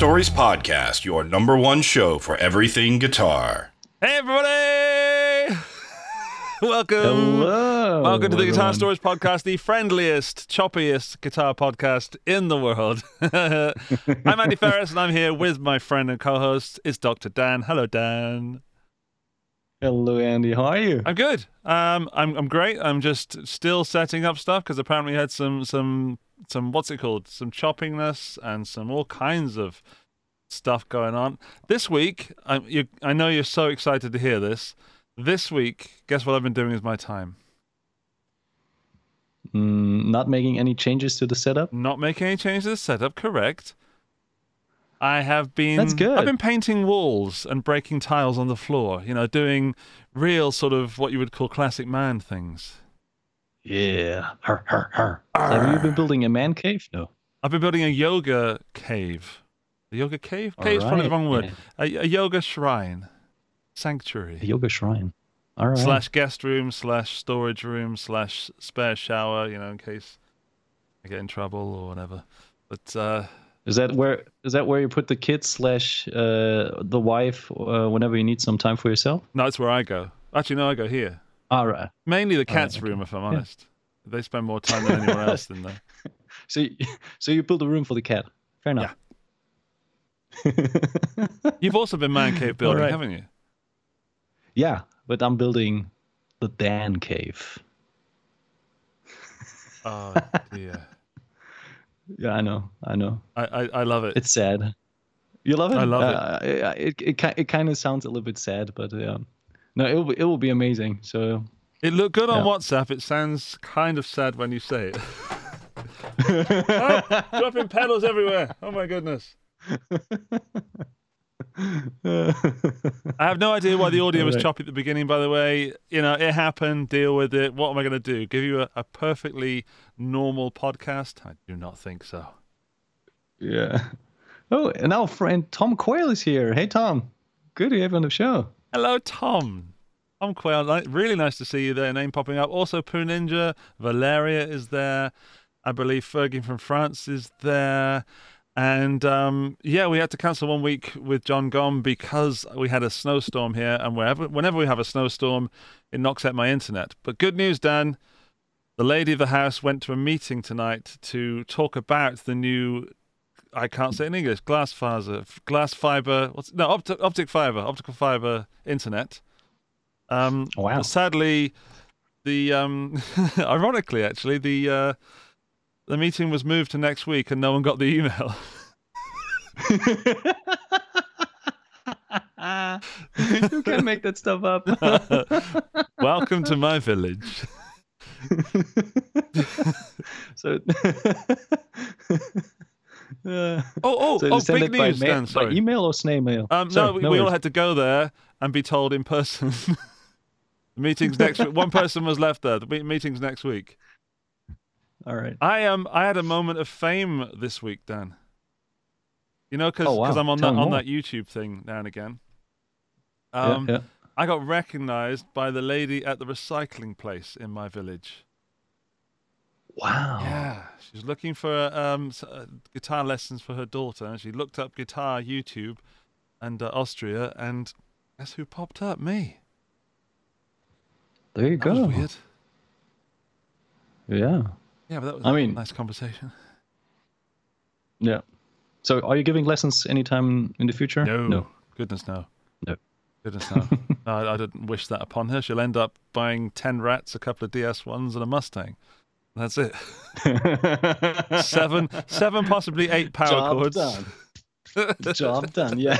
Guitar Stories Podcast, your number one show for everything guitar. Hey, everybody! Welcome. Hello. Welcome to the Guitar. Stories Podcast, the friendliest, choppiest guitar podcast in the world. I'm Andy Ferris, and I'm here with my friend and co-host. It's Dr. Dan. Hello, Dan. Hello, Andy. How are you? I'm good. Um, I'm I'm great. I'm just still setting up stuff because apparently we had some some some what's it called? Some choppingness and some all kinds of stuff going on this week. I you, I know you're so excited to hear this. This week, guess what I've been doing with my time? Mm, not making any changes to the setup. Not making any changes to the setup. Correct. I have been. That's good. I've been painting walls and breaking tiles on the floor. You know, doing real sort of what you would call classic man things. Yeah. Har, har, har. Have you been building a man cave? No. I've been building a yoga cave. A yoga cave? All Cave's probably the wrong word. yeah. A, a yoga shrine, Sanctuary. A yoga shrine. All right. slash guest room, slash storage room, slash spare shower. You know, in case I get in trouble or whatever. But uh, Is that where is that where you put the kids slash uh, the wife uh, whenever you need some time for yourself? no, that's where I go. Actually, no, I go here. All right. Mainly the All right, cat's okay. room, if I'm honest. They spend more time than anyone else in there. So you, so you build a room for the cat. Fair enough. You've also been man cave building, right. haven't you? yeah, but I'm building the Dan cave. Oh dear, Yeah, I know. I know. I, I, I love it. It's sad. You love it? I love it. Uh, it. It it, ki- it kind of sounds a little bit sad, but um, no, it will be, it will be amazing. So It looked good on Yeah. WhatsApp. It sounds kind of sad when you say it. oh, dropping pedals everywhere. Oh my goodness. I have no idea why the audio was choppy at the beginning, by the way. You know, it happened, deal with it. What am I going to do? Give you a, a perfectly normal podcast? I do not think so. yeah. Oh, and our friend Tom Quayle is here. Hey Tom, good to have you on the show. Hello, Tom. Tom Quayle. Really nice to see you there. Name popping up. Also, Poo Ninja. Valeria is there. I believe Fergie from France is there. And um, yeah, we had to cancel one week with John Gom because we had a snowstorm here. And wherever, whenever we have a snowstorm, it knocks out my internet. But good news, Dan. The lady of the house went to a meeting tonight to talk about the new. I can't say it in English. Glass fiber, glass fiber. What's no optic, optic fiber, optical fiber internet. Um, Wow. sadly, the um, ironically, actually, the uh, the meeting was moved to next week, and no one got the email. you can make that stuff up. Welcome to my village. so. Uh, Oh, oh, so oh! send Big it by, news, ma- Dan. by Sorry. email or snail mail? Um, Sorry, no, we, we all had to go there and be told in person. the meeting's next week. One person was left there. The meeting's next week. All right. I um I had a moment of fame this week, Dan. You know, because Oh, wow. I'm on Tell that on more. that YouTube thing now and again. Yeah, Um, yeah. I got recognised by the lady at the recycling place in my village. Wow. Yeah, she was looking for um uh, guitar lessons for her daughter, and she looked up guitar YouTube and uh, Austria, and guess who popped up? Me. There you That go. was weird. Yeah. Yeah, but that was I a mean- nice conversation. Yeah. So, are you giving lessons anytime in the future? No. Goodness no. No. Goodness no. no I, I didn't wish that upon her. She'll end up buying ten rats, a couple of DS ones, and a Mustang. That's it. Seven, seven, possibly eight power Job chords. done. Job done. Yeah.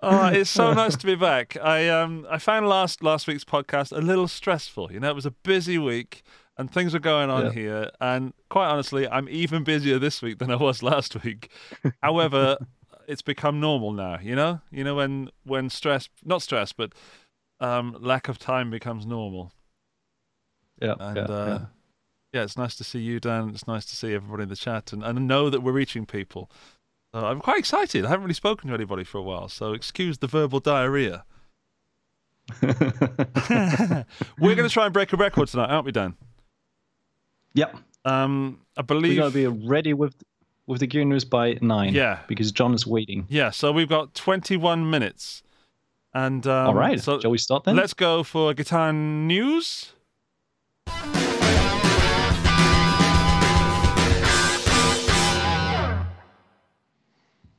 Oh, it's so nice to be back. I um I found last last week's podcast a little stressful. You know, it was a busy week and things were going on Yeah. here. And quite honestly, I'm even busier this week than I was last week. However, it's become normal now. You know, you know when when stress, not stress, but um, lack of time becomes normal. Yeah. And yeah, uh, yeah. yeah. it's nice to see you, Dan. It's nice to see everybody in the chat and, and know that we're reaching people. So I'm quite excited. I haven't really spoken to anybody for a while, so excuse the verbal diarrhea. We're going to try and break a record tonight, aren't we, Dan? Yep. Um, I believe We're believe gonna be ready with with the gear news by nine. Yeah. Because John is waiting. Yeah, so we've got 21 minutes. And um, All right. so Shall we start then? let's go for guitar news.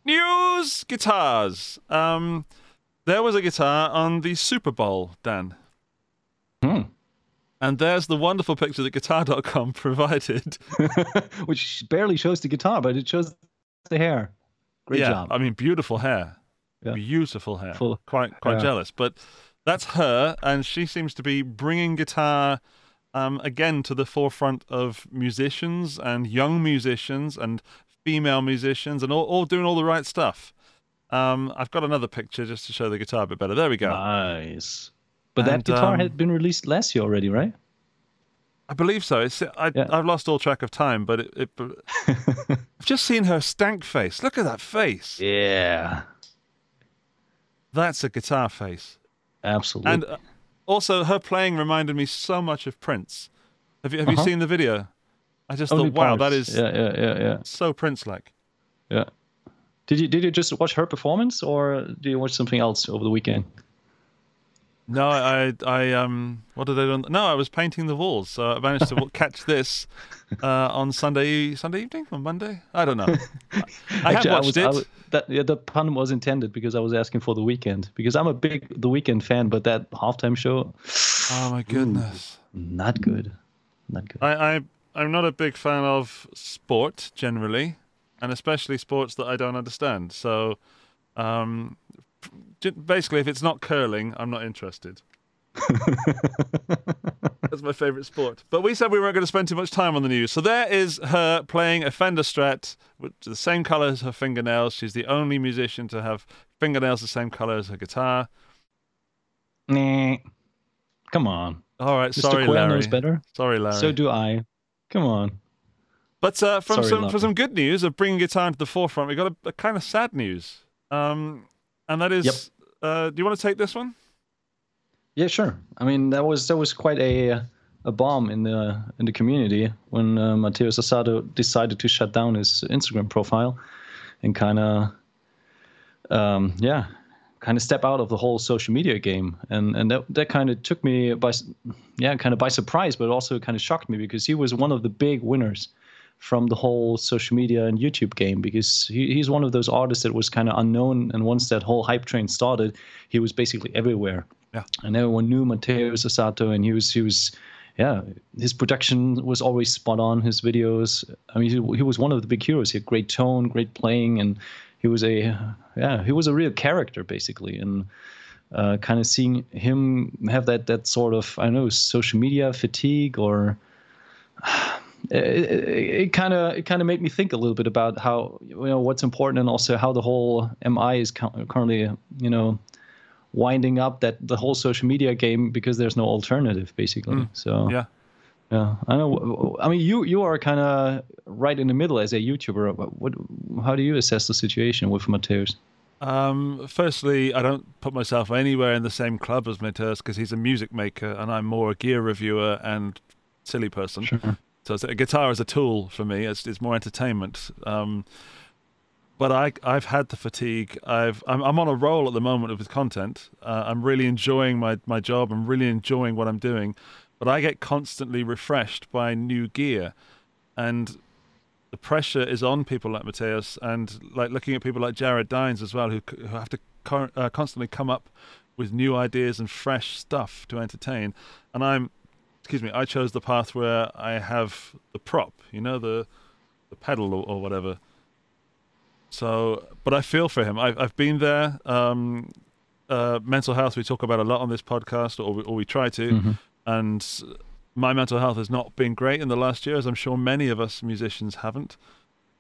News guitars. Um, there was a guitar on the Super Bowl, Dan. Hmm. And there's the wonderful picture that guitar.com provided. Which barely shows the guitar, but it shows the hair. Great yeah, job. I mean, beautiful hair. Yeah. Beautiful hair. Full- quite quite yeah. jealous. But that's her, and she seems to be bringing guitar um, again to the forefront of musicians and young musicians and female musicians and all, all doing all the right stuff. Um, I've got another picture just to show the guitar a bit better. There we go. Nice. But And, that guitar um, had been released last year already, right? I believe so. It's I, Yeah. I've lost all track of time, but it, it, I've just seen her stank face. Look at that face. yeah. That's a guitar face. Absolutely. And uh, also, her playing reminded me so much of Prince. Have you have you Uh-huh. seen the video? I just Only thought, wow, that is Yeah, yeah, yeah, yeah. so Prince-like. Yeah. Did you did you just watch her performance or did you watch something else over the weekend? No, I, I, um, what did I do? No, I was painting the walls, so I managed to catch this uh, on Sunday, Sunday evening, on Monday. I don't know. I, I have Actually, watched was, it. I was- that yeah, the pun was intended because I was asking for the weekend because I'm a big The Weeknd fan, but that halftime show, oh my goodness. not good, not good. I, I, I'm not a big fan of sport generally, and especially sports that I don't understand. So, um, basically, if it's not curling, I'm not interested. That's my favorite sport. But we said we weren't going to spend too much time on the news. So there is her playing a Fender Strat, which is the same color as her fingernails. She's the only musician to have fingernails the same color as her guitar. Nah. Come on, All right, Mr. sorry, Quayle Larry. knows better. Sorry, Larry. So do I. Come on. But uh, from Sorry, some for some good news of bringing guitar into the forefront, we got a, a kind of sad news, um, and that is. Yep. Uh, do you want to take this one? Yeah, sure. I mean, that was that was quite a a bomb in the in the community when uh, Mateus Asato decided to shut down his Instagram profile and kind of um, yeah, kind of step out of the whole social media game. And and that that kind of took me by yeah, kind of by surprise, but also kind of shocked me because he was one of the big winners from the whole social media and YouTube game because he, he's one of those artists that was kind of unknown and once that whole hype train started, he was basically everywhere Yeah. and everyone knew Mateus Asato, and he was he was, yeah, his production was always spot on. His videos, I mean, he, he was one of the big heroes. He had great tone, great playing, and he was a yeah, he was a real character basically. And uh, kind of seeing him have that that sort of I don't know social media fatigue or it kind of it kind of made me think a little bit about how you know what's important and also how the whole MI is currently you know winding up that the whole social media game because there's no alternative basically. So Yeah. yeah, I know. I mean, you you are kind of right in the middle as a YouTuber. What, how do you assess the situation with Mateus? Um, firstly, I don't put myself anywhere in the same club as Mateus because he's a music maker and I'm more a gear reviewer and silly person. Sure. So a guitar is a tool for me. It's, it's more entertainment. Um, but I, I've had the fatigue. I've, I'm, I'm on a roll at the moment with content. Uh, I'm really enjoying my, my job. I'm really enjoying what I'm doing. But I get constantly refreshed by new gear. And the pressure is on people like Mateus and like looking at people like Jared Dines as well, who, who have to co- uh, constantly come up with new ideas and fresh stuff to entertain. And I'm, excuse me, I chose the path where I have the prop, you know, the the pedal or, or whatever. So, but I feel for him. I've I've been there. Um, uh, mental health we talk about a lot on this podcast, or we, or we try to, Mhm. and my mental health has not been great in the last year, as I'm sure many of us musicians haven't.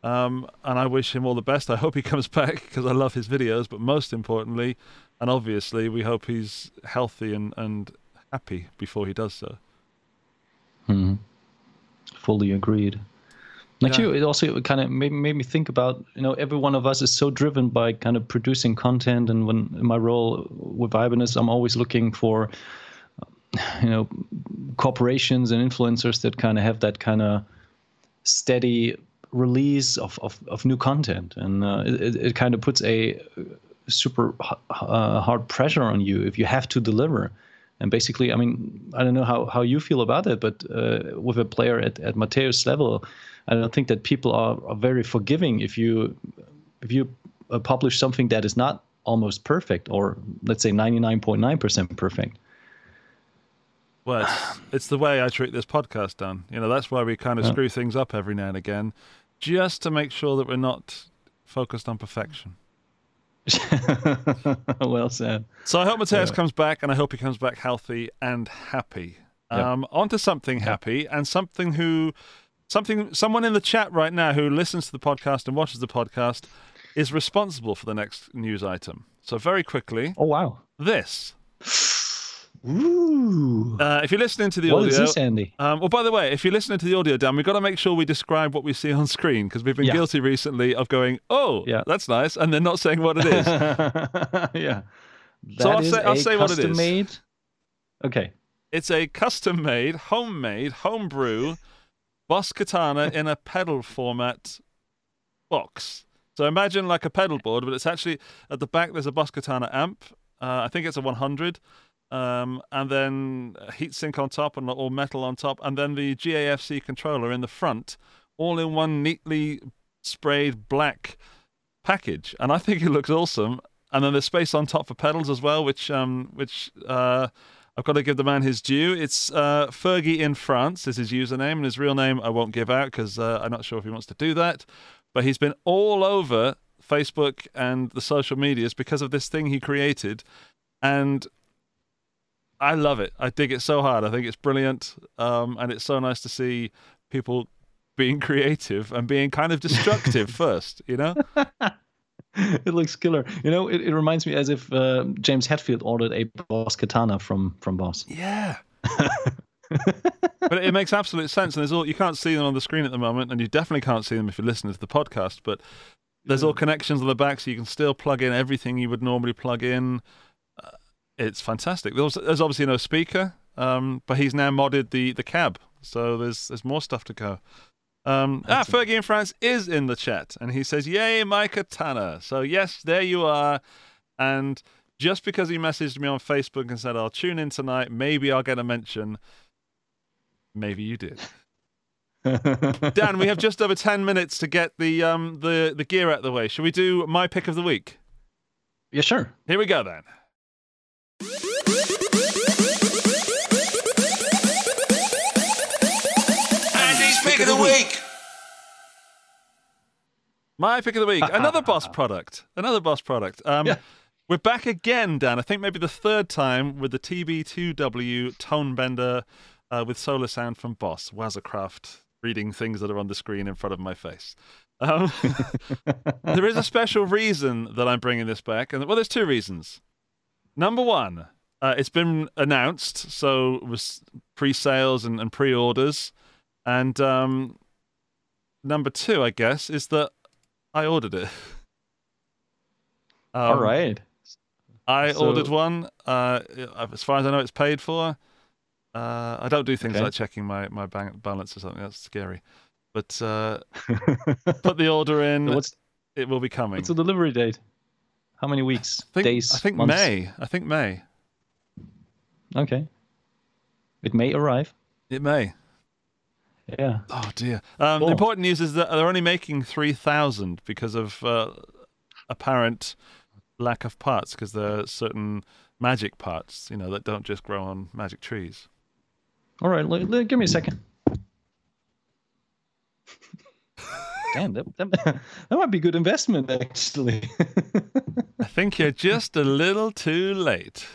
Um, and I wish him all the best. I hope he comes back because I love his videos. But most importantly, and obviously, we hope he's healthy and, and happy before he does so. Hmm Fully agreed. Like Yeah. you, it also kind of made, made me think about, you know, every one of us is so driven by kind of producing content. And when in my role with Ibanez, I'm always looking for, you know, corporations and influencers that kind of have that kind of steady release of, of, of new content, and uh, it, it kind of puts a super uh, hard pressure on you if you have to deliver. And basically, I mean, I don't know how, how you feel about it, but uh, with a player at, at Mateus level, I don't think that people are, are very forgiving if you if you uh, publish something that is not almost perfect or let's say 99.9% perfect. Well, it's, it's, the way I treat this podcast, Dan. You know, that's why we kind of yeah. screw things up every now and again, just to make sure that we're not focused on perfection. well said. So I hope Mateus yeah. comes back, and I hope he comes back healthy and happy. Yep. Um, on to something happy and something who, something, someone in the chat right now who listens to the podcast and watches the podcast is responsible for the next news item. So very quickly. Oh wow! This. Ooh. Uh, if you're listening to the what audio, what is this, Andy? Um, well, by the way, if you're listening to the audio, Dan, we've got to make sure we describe what we see on screen because we've been yeah. guilty recently of going, "Oh, yeah, that's nice," and then not saying what it is. yeah. That so I'll say, I'll say what it is. Made? Okay. It's a custom-made, homemade, homebrew Boss Katana in a pedal format box. So imagine like a pedal board, but it's actually at the back. There's a Boss Katana amp. Uh, I think it's a 100, um, and then heatsink on top and all metal on top, and then the GAFC controller in the front, all in one neatly sprayed black package. And I think it looks awesome. And then there's space on top for pedals as well, which um, which uh, I've got to give the man his due. It's uh, Fergie in France is his username, and his real name I won't give out because uh, I'm not sure if he wants to do that but he's been all over Facebook and the social medias because of this thing he created. And I love it. I dig it so hard. I think it's brilliant. Um, and it's so nice to see people being creative and being kind of destructive first, you know? it looks killer. You know, it, it reminds me as if uh, James Hetfield ordered a Boss Katana from from Boss. Yeah. but it makes absolute sense. And there's all you can't see them on the screen at the moment, and you definitely can't see them if you're listening to the podcast. But there's all connections on the back, so you can still plug in everything you would normally plug in. It's fantastic. There's, there's, obviously no speaker, um, but he's now modded the the cab, so there's there's more stuff to go. Um, ah, Fergie in France is in the chat, and he says, "Yay, Micah Tanner!" So yes, there you are, and just because he messaged me on Facebook and said, "I'll tune in tonight, maybe I'll get a mention." Maybe you did. Dan, we have just over ten minutes to get the um the the gear out of the way. Shall we do my pick of the week? Yeah, sure. Here we go then. Andy's pick of the week. My pick of the week. Another boss product. Another boss product. Um, yeah. We're back again, Dan. I think maybe the third time with the TB2W Tone Bender uh, with solar sound from Boss, Waza Craft, reading things that are on the screen in front of my face. Um, there is a special reason that I'm bringing this back, and well, there's two reasons. Number one, uh, it's been announced, so it was pre-sales and, and pre-orders, and um, number two, I guess, is that I ordered it. Um, All right. I so... ordered one. Uh, as far as I know, it's paid for. Uh, I don't do things okay. like checking my my bank balance or something. That's scary. But uh, put the order in. What's, it will be coming. What's the delivery date? How many weeks? I think, days? I think months? May. I think May. Okay. It may arrive. It may. Yeah. Oh dear. Um, The important news is that they're only making three thousand because of uh, apparent lack of parts. Because there are certain magic parts, you know, that don't just grow on magic trees. All right, l- l- give me a second. Damn, that, that, that might be a good investment, actually. I think you're just a little too late.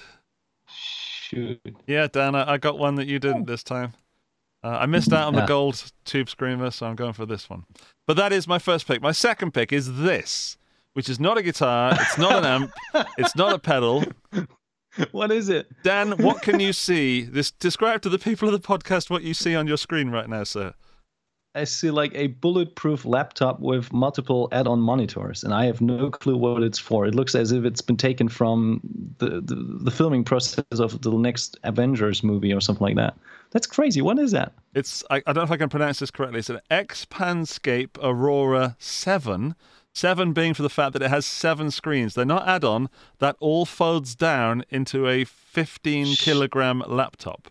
Shoot. Yeah, Dan, I, I got one that you didn't oh. this time. Uh, I missed out on yeah. the gold tube screamer, so I'm going for this one. But that is my first pick. My second pick is this, which is not a guitar, it's not an amp, it's not a pedal. what is it? Dan, what can you see? This describe to the people of the podcast what you see on your screen right now, sir. I see like a bulletproof laptop with multiple add-on monitors, and I have no clue what it's for. It looks as if it's been taken from the the, the filming process of the next Avengers movie or something like that. That's crazy. What is that? It's I, I don't know if I can pronounce this correctly. It's an Expanscape Aurora 7. Seven being for the fact that it has seven screens. They're not add on. That all folds down into a 15 kilogram laptop.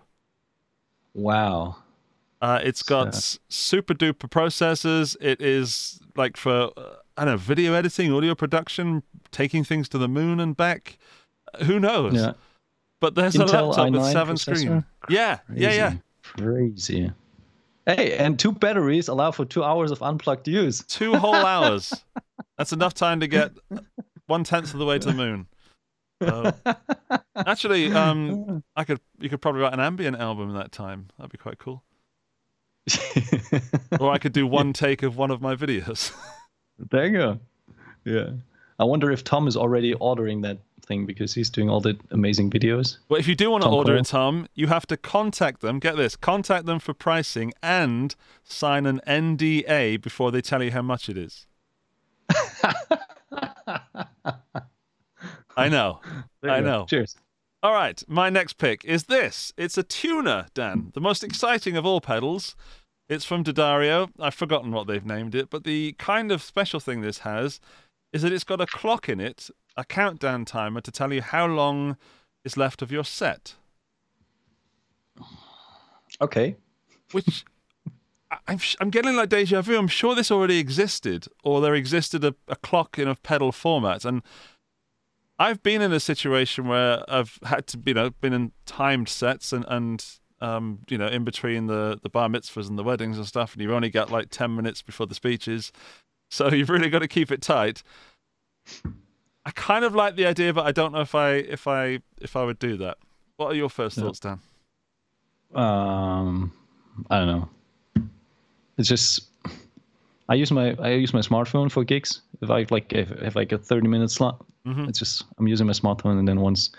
Wow. Uh, it's got So- super duper processors. It is like for uh, I don't know video editing, audio production, taking things to the moon and back. Uh, Who knows? Yeah. But there's Intel a laptop with i9 seven processor? screens. Yeah, yeah, yeah. Crazy. Hey, and two batteries allow for two hours of unplugged use. Two whole hours. That's enough time to get one tenth of the way to the moon. So, actually, um, I could you could probably write an ambient album in that time. That'd be quite cool. Or I could do one take of one of my videos. there you go. Yeah. I wonder if Tom is already ordering that thing because he's doing all the amazing videos. Well, if you do want to Tom order Cole. it, Tom, you have to contact them. Get this: contact them for pricing and sign an NDA before they tell you how much it is. I know. I go. know. Cheers. All right, my next pick is this. It's a tuner, Dan, the most exciting of all pedals. It's from D'Addario. I've forgotten what they've named it, but the kind of special thing this has is that it's got a clock in it, a countdown timer to tell you how long is left of your set. Okay. which I'm I'm getting like deja vu. I'm sure this already existed, or there existed a, a clock in a pedal format, and I've been in a situation where I've had to, you know, been in timed sets and and um, you know, in between the the bar mitzvahs and the weddings and stuff, and you've only got like ten minutes before the speeches, so you've really got to keep it tight. I kind of like the idea, but I don't know if I if I if I would do that. What are your first thoughts, Dan? Um, I don't know. It's just I use my I use my smartphone for gigs. If I like if, if like a thirty minute slot, Mhm. it's just I'm using my smartphone, and then once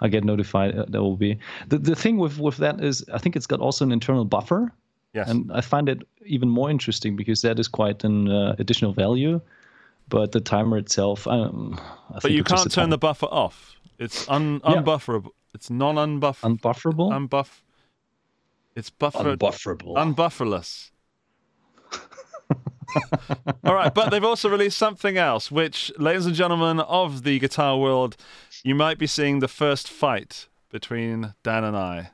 I get notified, uh, that will be the the thing with with that is I think it's got also an internal buffer, Yes. and I find it even more interesting because that is quite an uh, additional value. But the timer itself, I, don't, But you can't turn the buffer off. It's un- Yeah. unbufferable. It's non-unbuff. unbufferable. unbuff. It's buffered. Unbufferable. Unbufferless. All right, but they've also released something else, which, ladies and gentlemen of the guitar world, you might be seeing the first fight between Dan and I.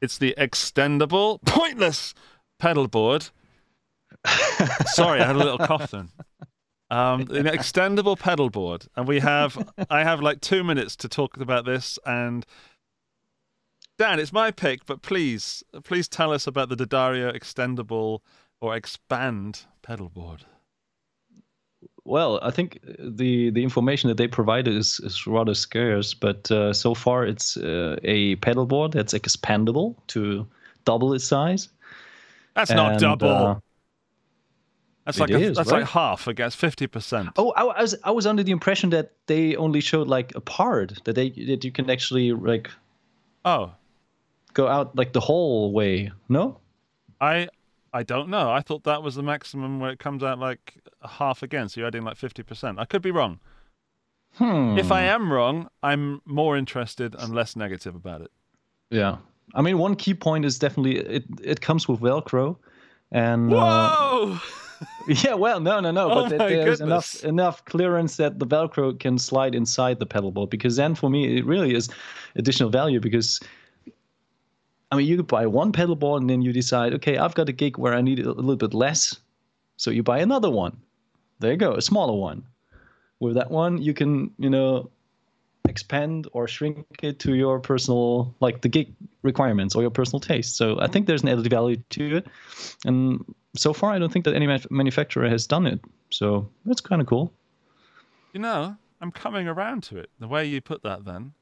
It's the extendable, pointless pedal board. Sorry, I had a little cough then. Um, an extendable pedal board, and we have I have like two minutes to talk about this. And Dan, it's my pick, but please, please tell us about the D'Addario extendable or expand pedal board. Well, I think the the information that they provided is, is rather scarce, but uh, so far it's uh, a pedal board that's expandable to double its size. That's not double. uh, that's like a, is, that's right? like half against fifty percent. oh, I, I was I was under the impression that they only showed like a part that they that you can actually like Oh, go out like the whole way. No. I I don't know. I thought that was the maximum where it comes out like half again. So you're adding like fifty percent. I could be wrong. Hmm. If I am wrong, I'm more interested and less negative about it. Yeah. I mean, one key point is definitely it. It comes with Velcro, and uh, Whoa! Yeah, well, no, no, no, Oh but there's goodness. enough enough clearance that the Velcro can slide inside the pedal board. Because then, for me, it really is additional value. Because I mean, you could buy one pedal board and then you decide, okay, I've got a gig where I need a little bit less, so you buy another one. There you go, a smaller one. With that one, you can, you know, expand or shrink it to your personal, like the gig requirements or your personal taste. So I think there's an added value to it, and so far I don't think that any manufacturer has done it. So that's kind of cool. You know, I'm coming around to it. The way you put that, then,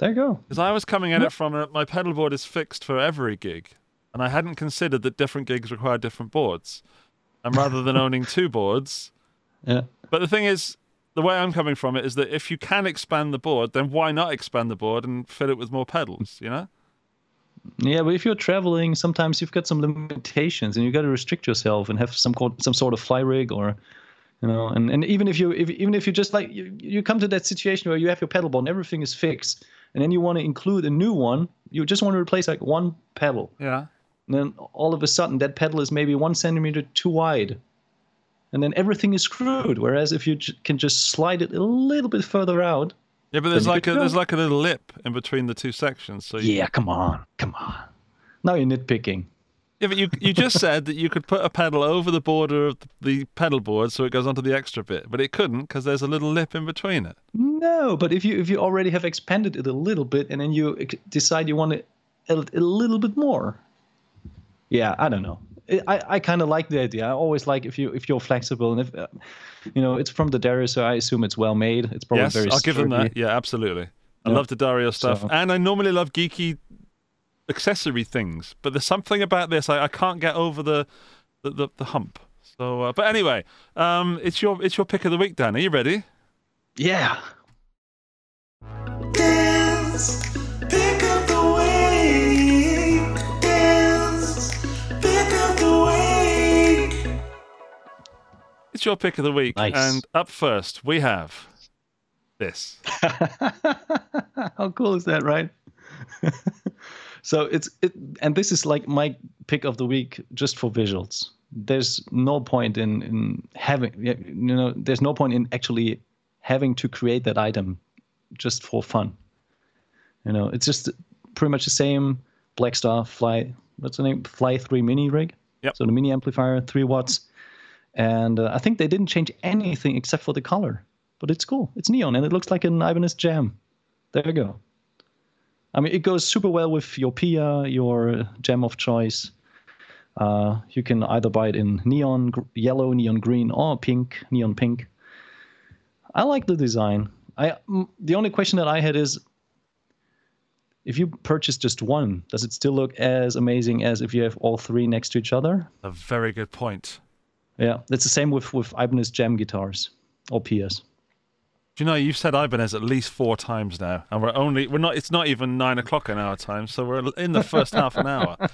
There you go. because I was coming at it from a, my pedal board is fixed for every gig, and I hadn't considered that different gigs require different boards. And rather than owning two boards, Yeah. but the thing is, the way I'm coming from it is that if you can expand the board, then why not expand the board and fill it with more pedals? You know. Yeah, but if you're traveling, sometimes you've got some limitations, and you've got to restrict yourself and have some some sort of fly rig or, you know, and, and even if you if, even if you just like you, you come to that situation where you have your pedal board and everything is fixed, and then you want to include a new one, you just want to replace like one pedal, Yeah. and then all of a sudden that pedal is maybe one centimeter too wide, and then everything is screwed. Whereas if you j- can just slide it a little bit further out, Yeah, but there's like a there's like a little lip in between the two sections. So you, yeah, come on, come on. Now you're nitpicking. Yeah, but you you just said that you could put a pedal over the border of the pedal board so it goes onto the extra bit, but it couldn't because there's a little lip in between it. No, but if you if you already have expanded it a little bit and then you decide you want it a, a little bit more, yeah, I don't know. I, I, kind of like the idea. I always like if you if you're flexible and if uh, you know it's from D'Addario, so I assume it's well made. It's probably yes, very. I'll give them that. Yeah, absolutely. I Yeah. love D'Addario stuff, So- and I normally love geeky accessory things, but there's something about this I, I can't get over the the, the, the hump. So, uh, but anyway, um, it's your it's your pick of the week, Dan. Are you ready? Yeah. It's your pick of the week, Nice. and up first we have this. How cool is that, right? so it's it, and this is like my pick of the week just for visuals. There's no point in in having yeah, you know. There's no point in actually having to create that item just for fun. You know, it's just pretty much the same Blackstar Fly. What's the name? Fly Three Mini rig. Yep. So the mini amplifier, three watts, and uh, I think they didn't change anything except for the color. But it's cool. It's neon and it looks like an Ibanez Jem. There you go. I mean, it goes super well with your Pia, your Jem of choice. Uh, you can either buy it in neon gr- yellow, neon green, or pink, neon pink. I like the design. I the only question that I had is, if you purchase just one, does it still look as amazing as if you have all three next to each other? A very good point. Yeah, it's the same with with Ibanez Jem guitars or PS. Do you know you've said Ibanez at least four times now, and we're only we're not. It's not even nine o'clock in our time, so we're in the first half an hour.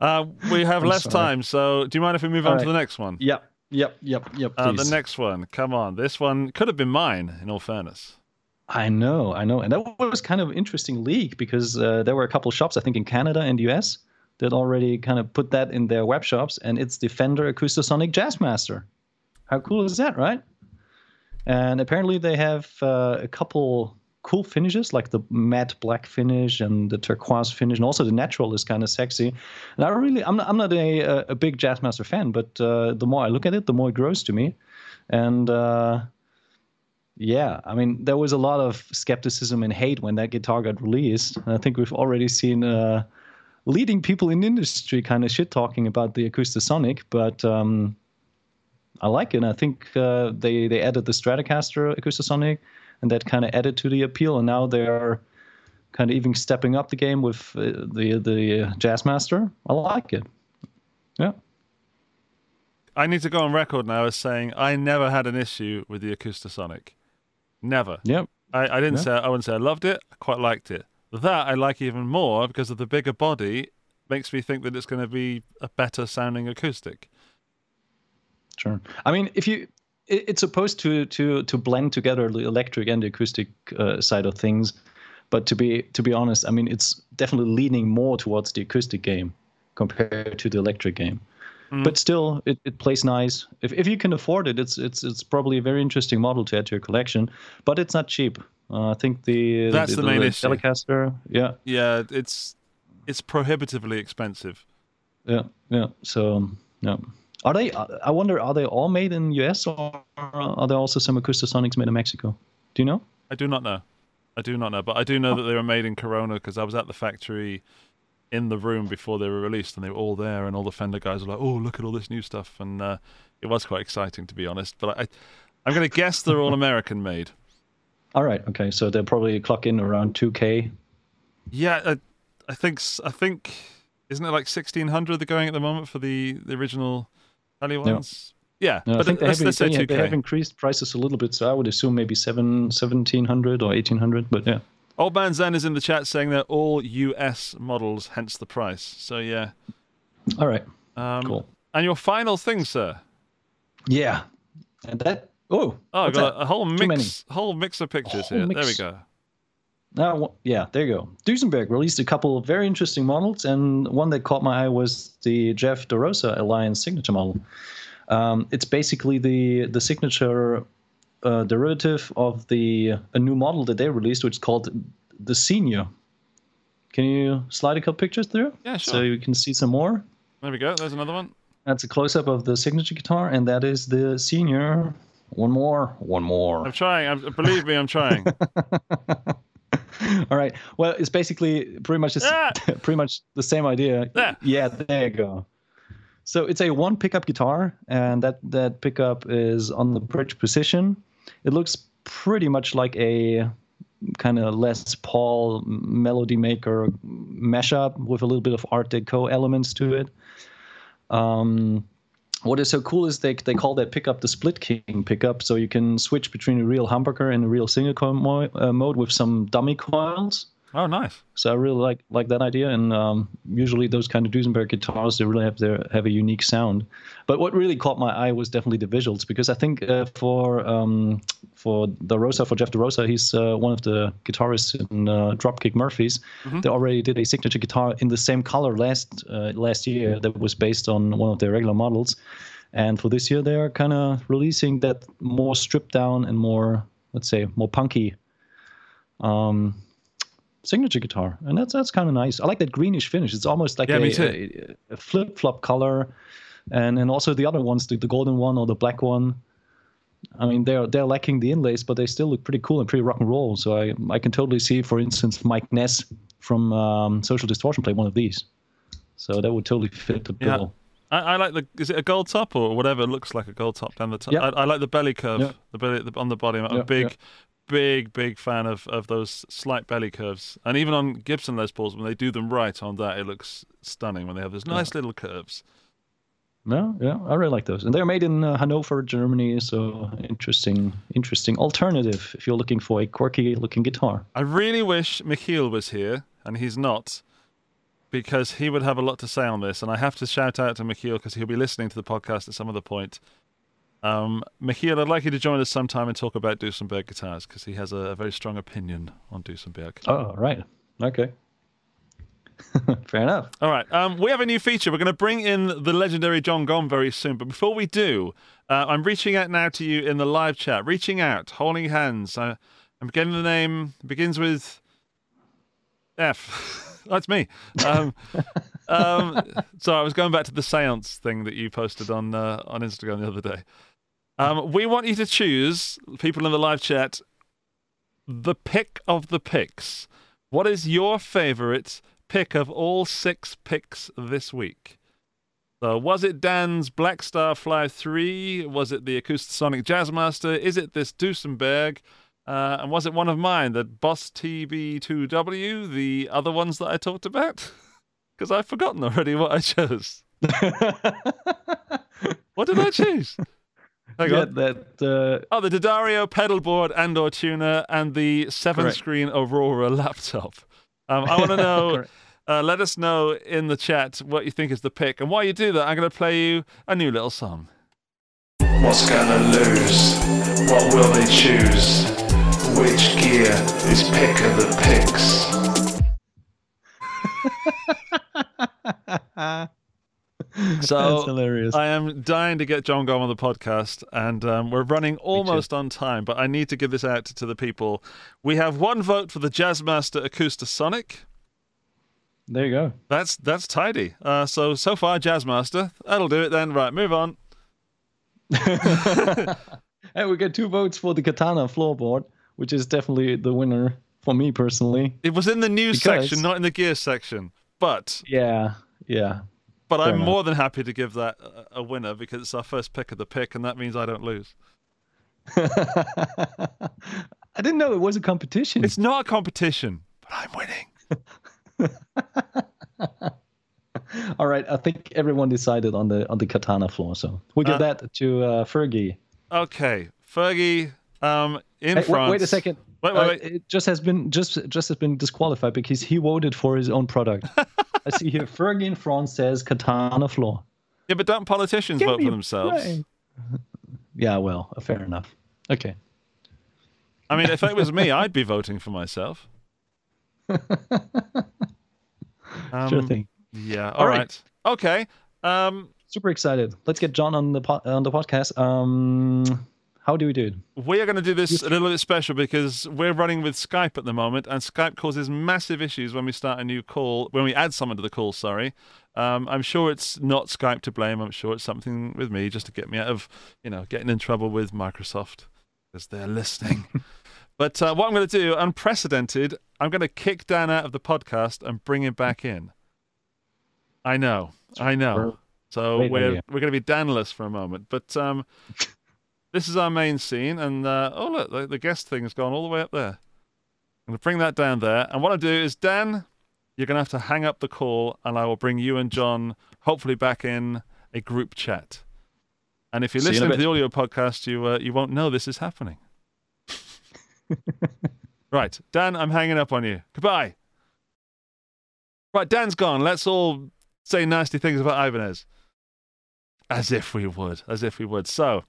Uh, we have I'm less sorry. time, so do you mind if we move All on to the next one? Yep, yep, yep, yep. Uh, the next one, come on. This one could have been mine, in all fairness. I know, I know, and that was kind of interesting leak because uh, there were a couple shops, I think, in Canada and US that already kind of put that in their web shops, and it's the Fender Acoustasonic Jazzmaster. How cool is that, right? And apparently they have uh, a couple cool finishes, like the matte black finish and the turquoise finish, and also the natural is kind of sexy. And I really, I'm not, I'm not a, a- big Jazzmaster fan, but uh, the more I look at it, the more it grows to me. And uh, yeah, I mean, there was a lot of skepticism and hate when that guitar got released. And I think we've already seen uh, leading people in industry kind of shit talking about the Acoustasonic, but um, I like it. And I think uh, they they added the Stratocaster Acoustasonic, and that kind of added to the appeal. And now they're kind of even stepping up the game with uh, the the uh, Jazzmaster. I like it. Yeah. I need to go on record now as saying I never had an issue with the Acoustasonic. Never. Yep. I, I didn't Yeah. say I wouldn't say I loved it. I quite liked it. That I like even more because of the bigger body. Makes me think that it's going to be a better sounding acoustic. Sure. I mean, if you, it, it's supposed to to to blend together the electric and the acoustic uh, side of things, but to be to be honest, I mean, it's definitely leaning more towards the acoustic game compared to the electric game. But still, it, it plays nice. If if you can afford it, it's it's it's probably a very interesting model to add to your collection. But it's not cheap. Uh, I think the That's the main issue. Telecaster, yeah, Yeah, it's it's prohibitively expensive. yeah, yeah. So yeah. Are they? I wonder. Are they all made in US or are there also some Acoustasonics made in Mexico? Do you know? I do not know. I do not know, but I do know that they were made in Corona because I was at the factory in the room before they were released, and they were all there, and all the Fender guys were like, "Oh, look at all this new stuff," and uh, it was quite exciting to be honest. But I, I'm going to guess they're all American made. All right. Okay. So they'll probably clock in around 2K. Yeah, I, I think I think isn't it like 1600 they're going at the moment for the the original Tally ones? Yeah, No, I but think they let's, have, they, they have increased prices a little bit. So I would assume maybe seven, 1700 or 1800. But yeah. Old Man Zen is in the chat saying they're all US models, hence the price. So yeah. All right. Um, Cool. And your final thing, sir. Yeah. And that. Oh. Oh, I've got that? a, whole mix, whole mix of pictures whole here. There we go. Yeah, there you go. Duesenberg released a couple of very interesting models, and one that caught my eye was the Jeff DaRosa Alliance signature model. Um, it's basically the the signature uh, derivative of the a new model that they released, which is called the Senior. Can you slide a couple pictures through? Yeah, sure. So you can see some more. There we go. There's another one. That's a close up of the signature guitar, and that is the Senior. One more, one more. I'm trying. I'm, believe me, I'm trying. All right. Well, it's basically pretty much the, Ah! pretty much the same idea. There. Yeah, there you go. So it's a one pickup guitar, and that that pickup is on the bridge position. It looks pretty much like a kind of Les Paul melody maker mashup with a little bit of Art Deco elements to it. Um, what is so cool is they they call that pickup the split king pickup, so you can switch between a real humbucker and a real single coil mo- uh, mode with some dummy coils. Oh, nice. So I really like like that idea, and um, usually those kind of Duesenberg guitars they really have their have a unique sound. But what really caught my eye was definitely the visuals because I think uh, for um, for the Rosa for Jeff DaRosa, he's uh, one of the guitarists in uh, Dropkick Murphys. They already did a signature guitar in the same color last uh, last year that was based on one of their regular models, and for this year they are kind of releasing that more stripped down and more let's say more punky. Um, signature guitar, and that's that's kind of nice. I like that greenish finish. It's almost like Yeah, a, a, a flip flop color, and and also the other ones, the, the golden one or the black one. I mean, they're they're lacking the inlays, but they still look pretty cool and pretty rock and roll. So I I can totally see, for instance, Mike Ness from um, Social Distortion play one of these. So that would totally fit the Yeah. bill. I, I like the. Is it a gold top or whatever looks like a gold top down the top? Yeah. I, I like the belly curve. Yeah. The belly the, on the body. A Yeah, big, yeah. Big, big fan of of those slight belly curves. And even on Gibson Les Pauls, when they do them right on that, it looks stunning. When they have those nice little curves. No, yeah, I really like those, and they're made in uh, Hanover, Germany. So interesting, interesting alternative if you're looking for a quirky looking guitar. I really wish Michiel was here, and he's not, because he would have a lot to say on this. And I have to shout out to Michiel because he'll be listening to the podcast at some other point. Um, Michiel, I'd like you to join us sometime and talk about Duesenberg guitars because he has a, a very strong opinion on Duesenberg. Oh, right. Okay. Fair enough. All right. Um, we have a new feature. We're going to bring in the legendary John Gom very soon. But before we do, uh, I'm reaching out now to you in the live chat. Reaching out, holding hands. Uh, I'm getting the name. Begins with F. That's me. Um, um, so I was going back to the seance thing that you posted on uh, on Instagram the other day. Um, we want you to choose, people in the live chat, the pick of the picks. What is your favorite pick of all six picks this week? So, was it Dan's Blackstar Fly 3? Was it the Acoustasonic Jazzmaster? Is it this Duesenberg? Uh, and was it one of mine, the Boss TB2W, the other ones that I talked about? Because I've forgotten already what I chose. What did I choose? Hang yeah, on. that uh, Oh, the D'Addario pedalboard and or tuner and the seven Correct. screen Aurora laptop. Um, I want to know. Uh, let us know in the chat what you think is the pick. And while you do that, I'm going to play you a new little song. What's gonna lose? What will they choose? Which gear is pick of the picks? So that's hilarious. I am dying to get John Gom on the podcast, and um, we're running almost on time, but I need to give this out to the people. We have one vote for the Jazzmaster Acoustasonic. there you go. That's that's tidy. Uh, so so far, Jazzmaster. That'll do it then. Right, move on. Hey, we get two votes for the Katana floorboard, which is definitely the winner for me personally. It was in the news Because- section, not in the gear section. But Yeah, yeah. But Fair I'm enough. more than happy to give that a, winner because it's our first pick of the pick, and that means I don't lose. I didn't know it was a competition. It's not a competition, but I'm winning. All right, I think everyone decided on the on the Katana floor, so we'll give Uh, that to uh, Fergie. Okay, Fergie, um, in Hey, wait, France. wait a second. Wait, wait, Uh, it just has been just just has been disqualified because he voted for his own product. I see here Fergie in France says Katana floor. yeah, but don't politicians Give vote for themselves? break. Yeah, well, fair enough. Okay. I mean, if it was me, I'd be voting for myself. Um, sure thing. Yeah. All All right. right. Okay. Um, Super excited. Let's get John on the po- on the podcast. Um, how do we do it? we are going to do this a little bit special because we're running with Skype at the moment, and Skype causes massive issues when we start a new call, when we add someone to the call, sorry. Um, I'm sure it's not Skype to blame. I'm sure it's something with me just to get me out of, you know, getting in trouble with Microsoft because they're listening. but uh, what I'm going to do, unprecedented, I'm going to kick Dan out of the podcast and bring him back in. I know. I know. So we're we're going to be Danless for a moment, but um, this is our main scene, and uh, oh look, the, the guest thing has gone all the way up there. I'm going to bring that down there, and what I do is Dan, you're going to have to hang up the call, and I will bring you and John hopefully back in a group chat. And if you're See you listening to the audio podcast, you uh, you won't know this is happening. right, Dan, I'm hanging up on you. Goodbye. Right, Dan's gone. Let's all say nasty things about Ibanez. As if we would. As if we would. So,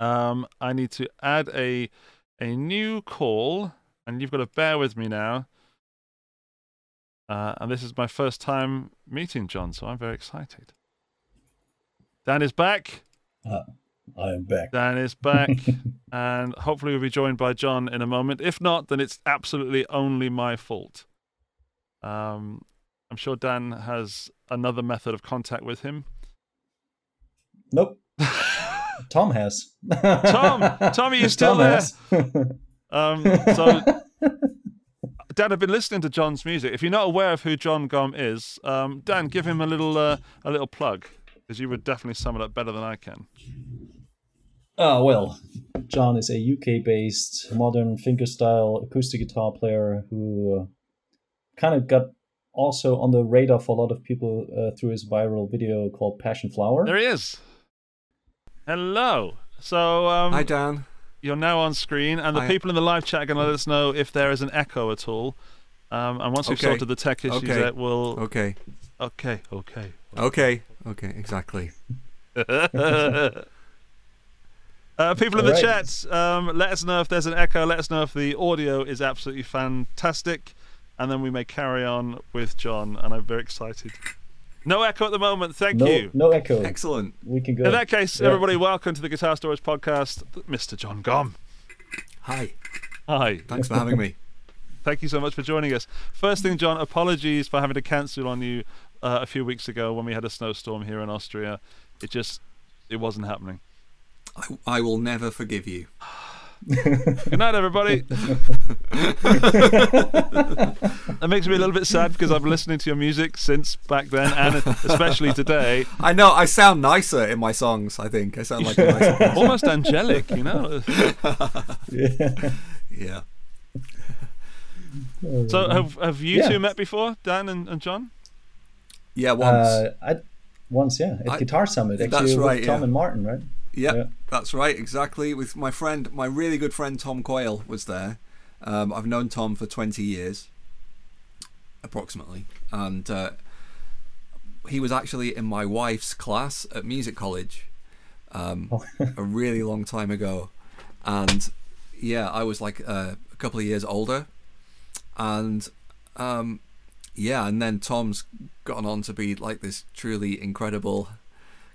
um, I need to add a a new call, and you've got to bear with me now. Uh, and this is my first time meeting John, so I'm very excited. Dan is back. I am back. Dan is back, and hopefully we'll be joined by John in a moment. If not, then it's absolutely only my fault. Um, I'm sure Dan has another method of contact with him. Nope. Tom has. Tom, Tom, are you still Tom there? Um, so, Dan, I've been listening to John's music. If you're not aware of who Jon Gomm is, um, Dan, give him a little uh, a little plug because you would definitely sum it up better than I can. Ah, well, John is a UK-based modern fingerstyle acoustic guitar player who uh, kind of got also on the radar for a lot of people uh, through his viral video called Passionflower. There he is. Hello. So, um, Hi, Dan. you're now on screen, and the I- people in the live chat are going to let us know if there is an echo at all. Um, and once we've Okay. sorted the tech issues Okay. out, we'll. Okay. Okay, okay. Okay. Okay. Exactly. Uh, people in the Alright. chat, um, let us know if there's an echo. Let us know if the audio is absolutely fantastic, and then we may carry on with John. And I'm very excited. No echo at the moment. Thank no, you. no echo. Excellent. We can go. In that case, Yeah. everybody, welcome to the Guitar Storage Podcast, Mr. Jon Gomm. Hi. Hi. Thanks for having me. Thank you so much for joining us. First thing, John, apologies for having to cancel on you uh, a few weeks ago when we had a snowstorm here in Austria. It just, it wasn't happening. I, I will never forgive you. Good night, everybody. that makes me a little bit sad because I've been listening to your music since back then, and especially today. I know I sound nicer in my songs. I think I sound like a nicer. Almost angelic, you know. yeah. Yeah. So, have have you Yeah. two met before, Dan and, and John? Yeah. Once. Uh, I, once, yeah, at I- Guitar Summit. that's Actually, with right, Tom yeah. and Martin, right? Yep, Yeah. that's right, exactly. With my friend, my really good friend Tom Quayle was there. Um, I've known Tom for 20 years, approximately. And uh, he was actually in my wife's class at music college um, a really long time ago. And yeah, I was like uh, a couple of years older. And um, yeah, and then Tom's gotten on to be like this truly incredible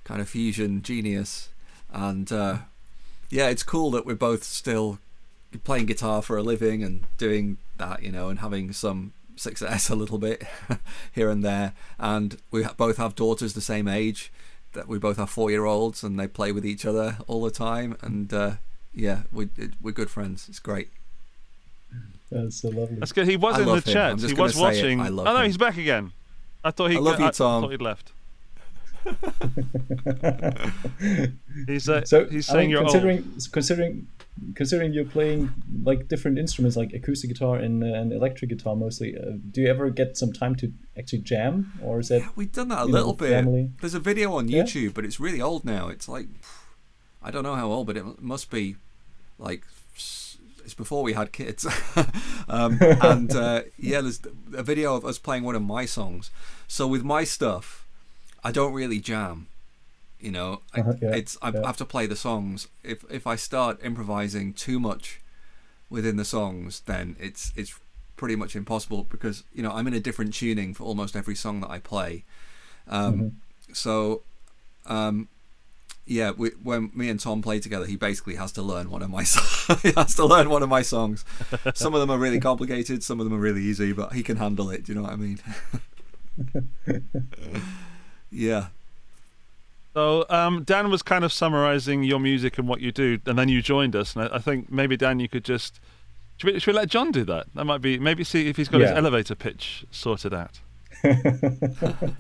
kind of fusion genius and uh, yeah it's cool that we're both still playing guitar for a living and doing that you know and having some success a little bit here and there and we both have daughters the same age that we both have four year olds and they play with each other all the time and uh, yeah we, it, we're good friends it's great That's so lovely. That's good. He was I in the him. chat. He was say it. watching. I love oh no, him. he's back again. I thought he. I love you, Tom. I thought he'd left. He's uh, So he's I saying mean, you're old. considering considering considering you're playing like different instruments like acoustic guitar and, uh, and electric guitar mostly. Uh, do you ever get some time to actually jam, or is that We've done that a you know, little bit. family? There's a video on Yeah. YouTube, but it's really old now. It's like I don't know how old, but it must be like It's before we had kids, um, and uh, yeah, there's a video of us playing one of my songs. So with my stuff, I don't really jam. You know, I, Uh-huh, yeah, it's I yeah. have to play the songs. If if I start improvising too much within the songs, then it's it's pretty much impossible because you know I'm in a different tuning for almost every song that I play. Um, Mm-hmm. So, um, yeah, we, when me and Tom play together, he basically has to learn one of my so- he has to learn one of my songs. Some of them are really complicated, some of them are really easy, but he can handle it. Do you know what I mean? yeah. So um, Dan was kind of summarizing your music and what you do, and then you joined us. And I, I think maybe Dan, you could just should we, should we let John do that? That might be maybe see if he's got his elevator pitch sorted out.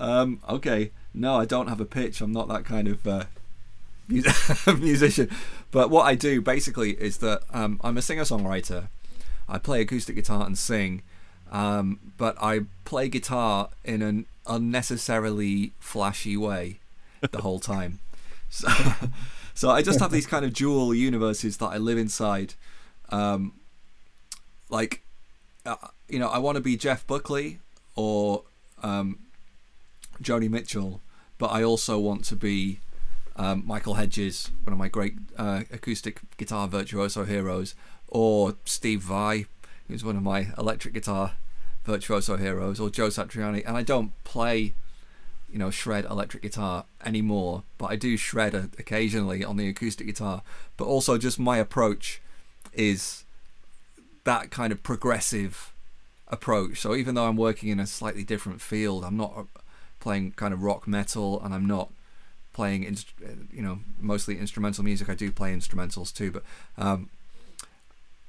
Um, okay. No, I don't have a pitch. I'm not that kind of uh, musician. But what I do basically is that um, I'm a singer songwriter. I play acoustic guitar and sing, um, but I play guitar in an unnecessarily flashy way the whole time. So, so I just have these kind of dual universes that I live inside. Um, like, uh, you know, I want to be Jeff Buckley or um, Joni Mitchell, but I also want to be um, Michael Hedges, one of my great uh, acoustic guitar virtuoso heroes, or Steve Vai, who's one of my electric guitar virtuoso heroes, or Joe Satriani. And I don't play, you know, shred electric guitar anymore, but I do shred occasionally on the acoustic guitar. But also, just my approach is that kind of progressive approach. So even though I'm working in a slightly different field, I'm not uh, playing kind of rock metal, and I'm not playing, inst- uh, you know, mostly instrumental music. I do play instrumentals too, but um,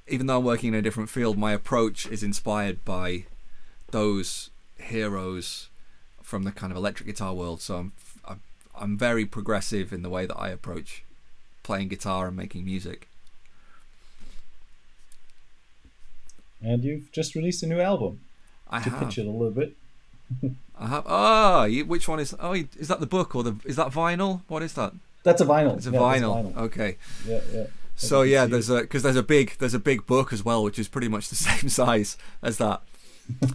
even though I'm working in a different field, my approach is inspired by those heroes from the kind of electric guitar world. So I'm I'm, I'm very progressive in the way that I approach playing guitar and making music. and you've just released a new album. I To have. pitch it a little bit. I have. Oh, you- which one is? Oh, is that the book or the? Is that vinyl? What is that? That's a vinyl. It's a Yeah, that's vinyl. Okay. Yeah, yeah. So yeah, there's a because there's a big there's a big book as well, which is pretty much the same size as that.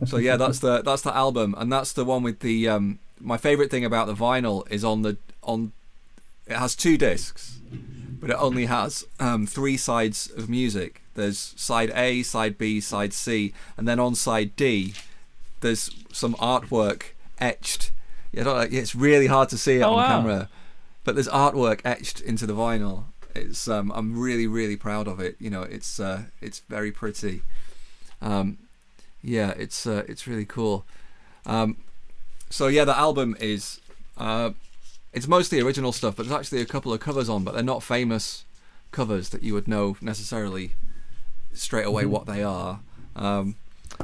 So yeah, that's the that's the album, and that's the one with the. Um, my favorite thing about the vinyl is on the on. It has two discs, but it only has um, three sides of music. There's side A, side B, side C, and then on side D, there's some artwork etched. Know, it's really hard to see it Oh, on wow. camera, but there's artwork etched into the vinyl. It's um, I'm really really proud of it. You know, it's uh, it's very pretty. Um, yeah, it's uh, it's really cool. Um, so yeah, the album is uh, it's mostly original stuff, but there's actually a couple of covers on, but they're not famous covers that you would know necessarily straight away what they are. Um,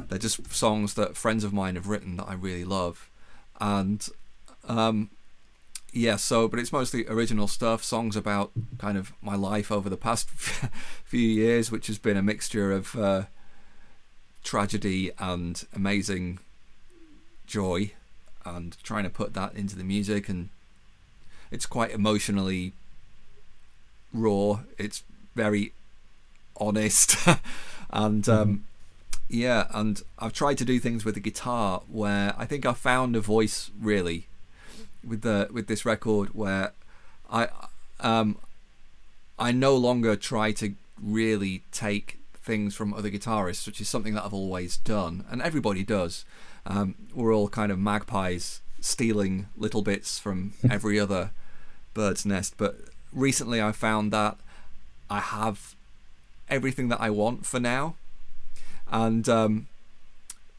they're just songs that friends of mine have written that I really love, and um, yeah. So, but it's mostly original stuff, songs about kind of my life over the past few years, which has been a mixture of uh, tragedy and amazing joy, and trying to put that into the music, and it's quite emotionally raw. It's very honest, and um, yeah, and I've tried to do things with the guitar where I think I found a voice really with the with this record where I um I no longer try to really take things from other guitarists, which is something that I've always done, and everybody does. Um, we're all kind of magpies stealing little bits from every other bird's nest, but recently I found that I have everything that I want for now, and um,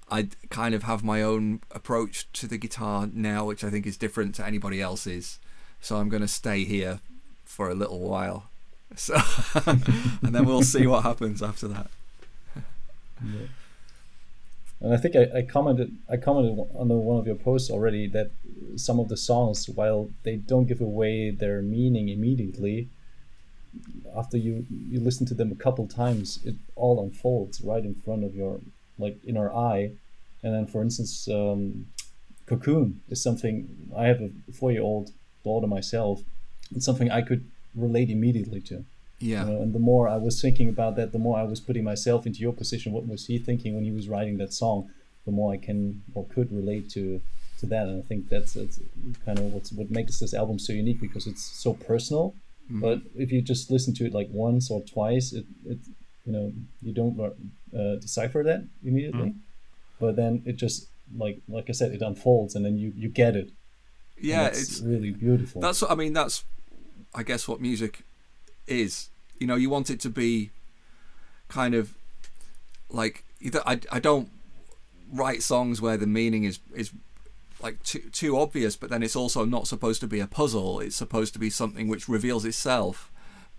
I kind of have my own approach to the guitar now, which I think is different to anybody else's. So I'm going to stay here for a little while. So, and then we'll see what happens after that. And I think I, I commented I commented on one of your posts already that some of the songs, while they don't give away their meaning immediately, after you you listen to them a couple times, it all unfolds right in front of your like inner eye. And then, for instance, um, "Cocoon" is something I have a four-year-old daughter myself. It's something I could relate immediately to. Yeah. And the more I was thinking about that, the more I was putting myself into your position. What was he thinking when he was writing that song? The more I can or could relate to to that, and I think that's, that's kind of what's what makes this album so unique because it's so personal. But if you just listen to it like once or twice, it, it you know you don't uh, decipher that immediately. But then it just like like I said, it unfolds, and then you you get it. Yeah, it's, it's really beautiful. That's what I mean. That's, I guess, what music is. You know, you want it to be kind of like either I, I don't write songs where the meaning is is like too too obvious, but then it's also not supposed to be a puzzle. It's supposed to be something which reveals itself,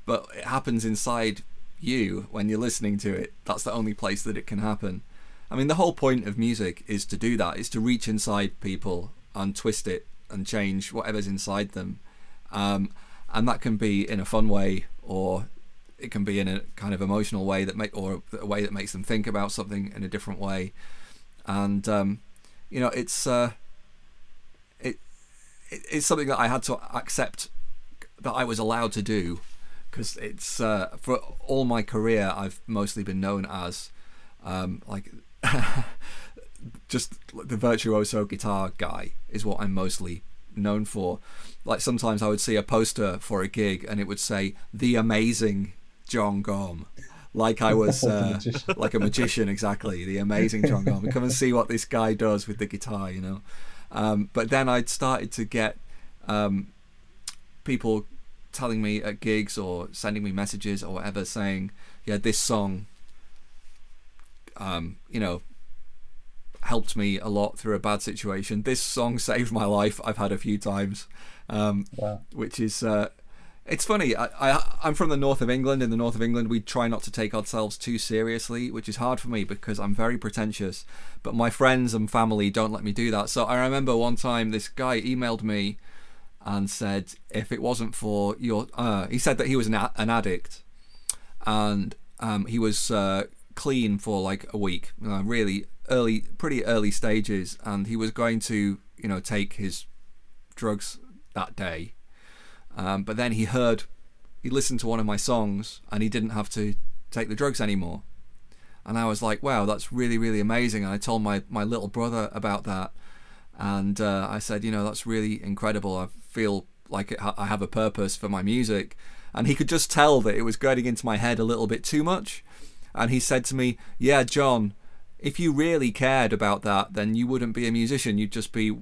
but it happens inside you when you're listening to it. That's the only place that it can happen. I mean, the whole point of music is to do that. Is to reach inside people and twist it and change whatever's inside them, um, and that can be in a fun way or it can be in a kind of emotional way that make or a way that makes them think about something in a different way. And um, you know it's uh, it, it it's something that I had to accept that I was allowed to do because it's uh, for all my career I've mostly been known as um, like just the virtuoso guitar guy is what I'm mostly known for. Like sometimes I would see a poster for a gig and it would say the amazing Jon Gomm. Like I was uh, like a magician, exactly. The amazing Jon Gomm. Come and see what this guy does with the guitar, you know. Um, but then I'd started to get um, people telling me at gigs or sending me messages or whatever saying, yeah, this song, um, you know, helped me a lot through a bad situation. This song saved my life. I've had a few times, um, Wow. which is uh, it's funny. I, I I'm from the north of England. In the north of England, we try not to take ourselves too seriously, which is hard for me because I'm very pretentious. But my friends and family don't let me do that. So I remember one time this guy emailed me and said if it wasn't for your, uh, he said that he was an, a- an addict and um, he was uh, clean for like a week, uh, really early, pretty early stages, and he was going to, you know, take his drugs that day. Um, but then he heard, he listened to one of my songs, and he didn't have to take the drugs anymore. And I was like, wow, that's really, really amazing. And I told my, my little brother about that. And uh, I said, you know, that's really incredible. I feel like ha- I have a purpose for my music. And he could just tell that it was getting into my head a little bit too much. And he said to me, yeah, John, if you really cared about that, then you wouldn't be a musician. You'd just be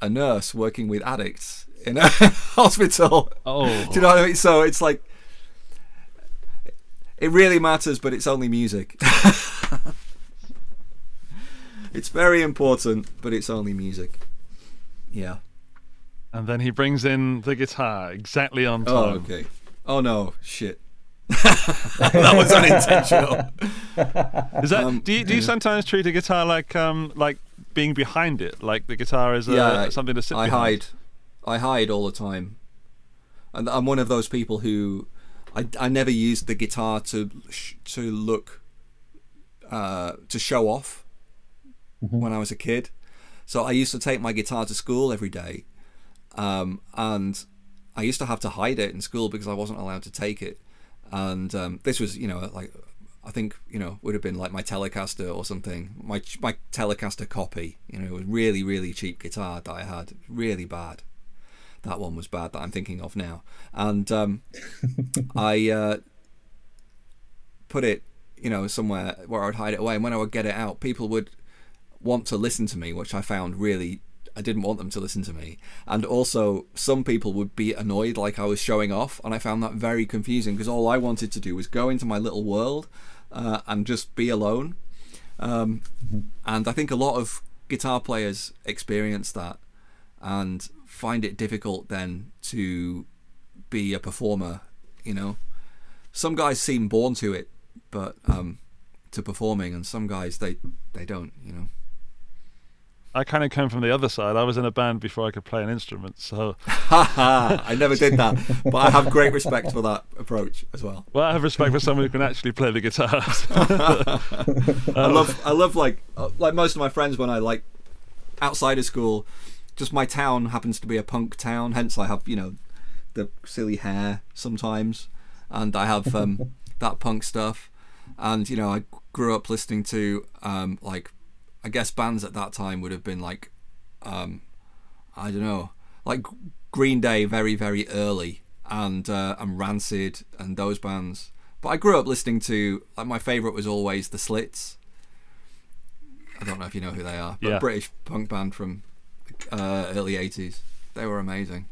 a nurse working with addicts in a hospital. Oh, Do you know what I mean? So it's like it really matters, but it's only music. it's very important, but it's only music. Yeah. and then he brings in the guitar exactly on oh, time. Oh, okay. Oh no, shit. That was unintentional. Is that Um, do you do you sometimes treat a guitar like um like being behind it, like the guitar is uh, yeah, something to sit I behind? hide. I hide all the time, and I'm one of those people who I, I never used the guitar to to look uh, to show off when I was a kid. So I used to take my guitar to school every day, um, and I used to have to hide it in school because I wasn't allowed to take it. And um, this was, you know, like I think you know would have been like my Telecaster or something. My my Telecaster copy, you know, it was really really cheap guitar that I had, really bad. That one was bad that I'm thinking of now, and um, I uh, put it, you know, somewhere where I would hide it away. And when I would get it out, people would want to listen to me, which I found really I didn't want them to listen to me. And also some people would be annoyed like I was showing off and I found that very confusing because all I wanted to do was go into my little world uh, and just be alone. Um, and I think a lot of guitar players experience that and find it difficult then to be a performer, you know. Some guys seem born to it, but um, to performing and some guys they they don't, you know. I kind of came from the other side. I was in a band before I could play an instrument, so I never did that, but I have great respect for that approach as well. well, I have respect for someone who can actually play the guitar. I love, I love like, uh, like most of my friends when I like outside of school, just my town happens to be a punk town, hence I have you know the silly hair sometimes, and I have um, that punk stuff, and you know I grew up listening to um, like I guess bands at that time would have been like um, I don't know like Green Day very very early and uh, and Rancid and those bands. But I grew up listening to like my favorite was always the Slits. I don't know if you know who they are, but Yeah. a British punk band from uh, early '80s. They were amazing.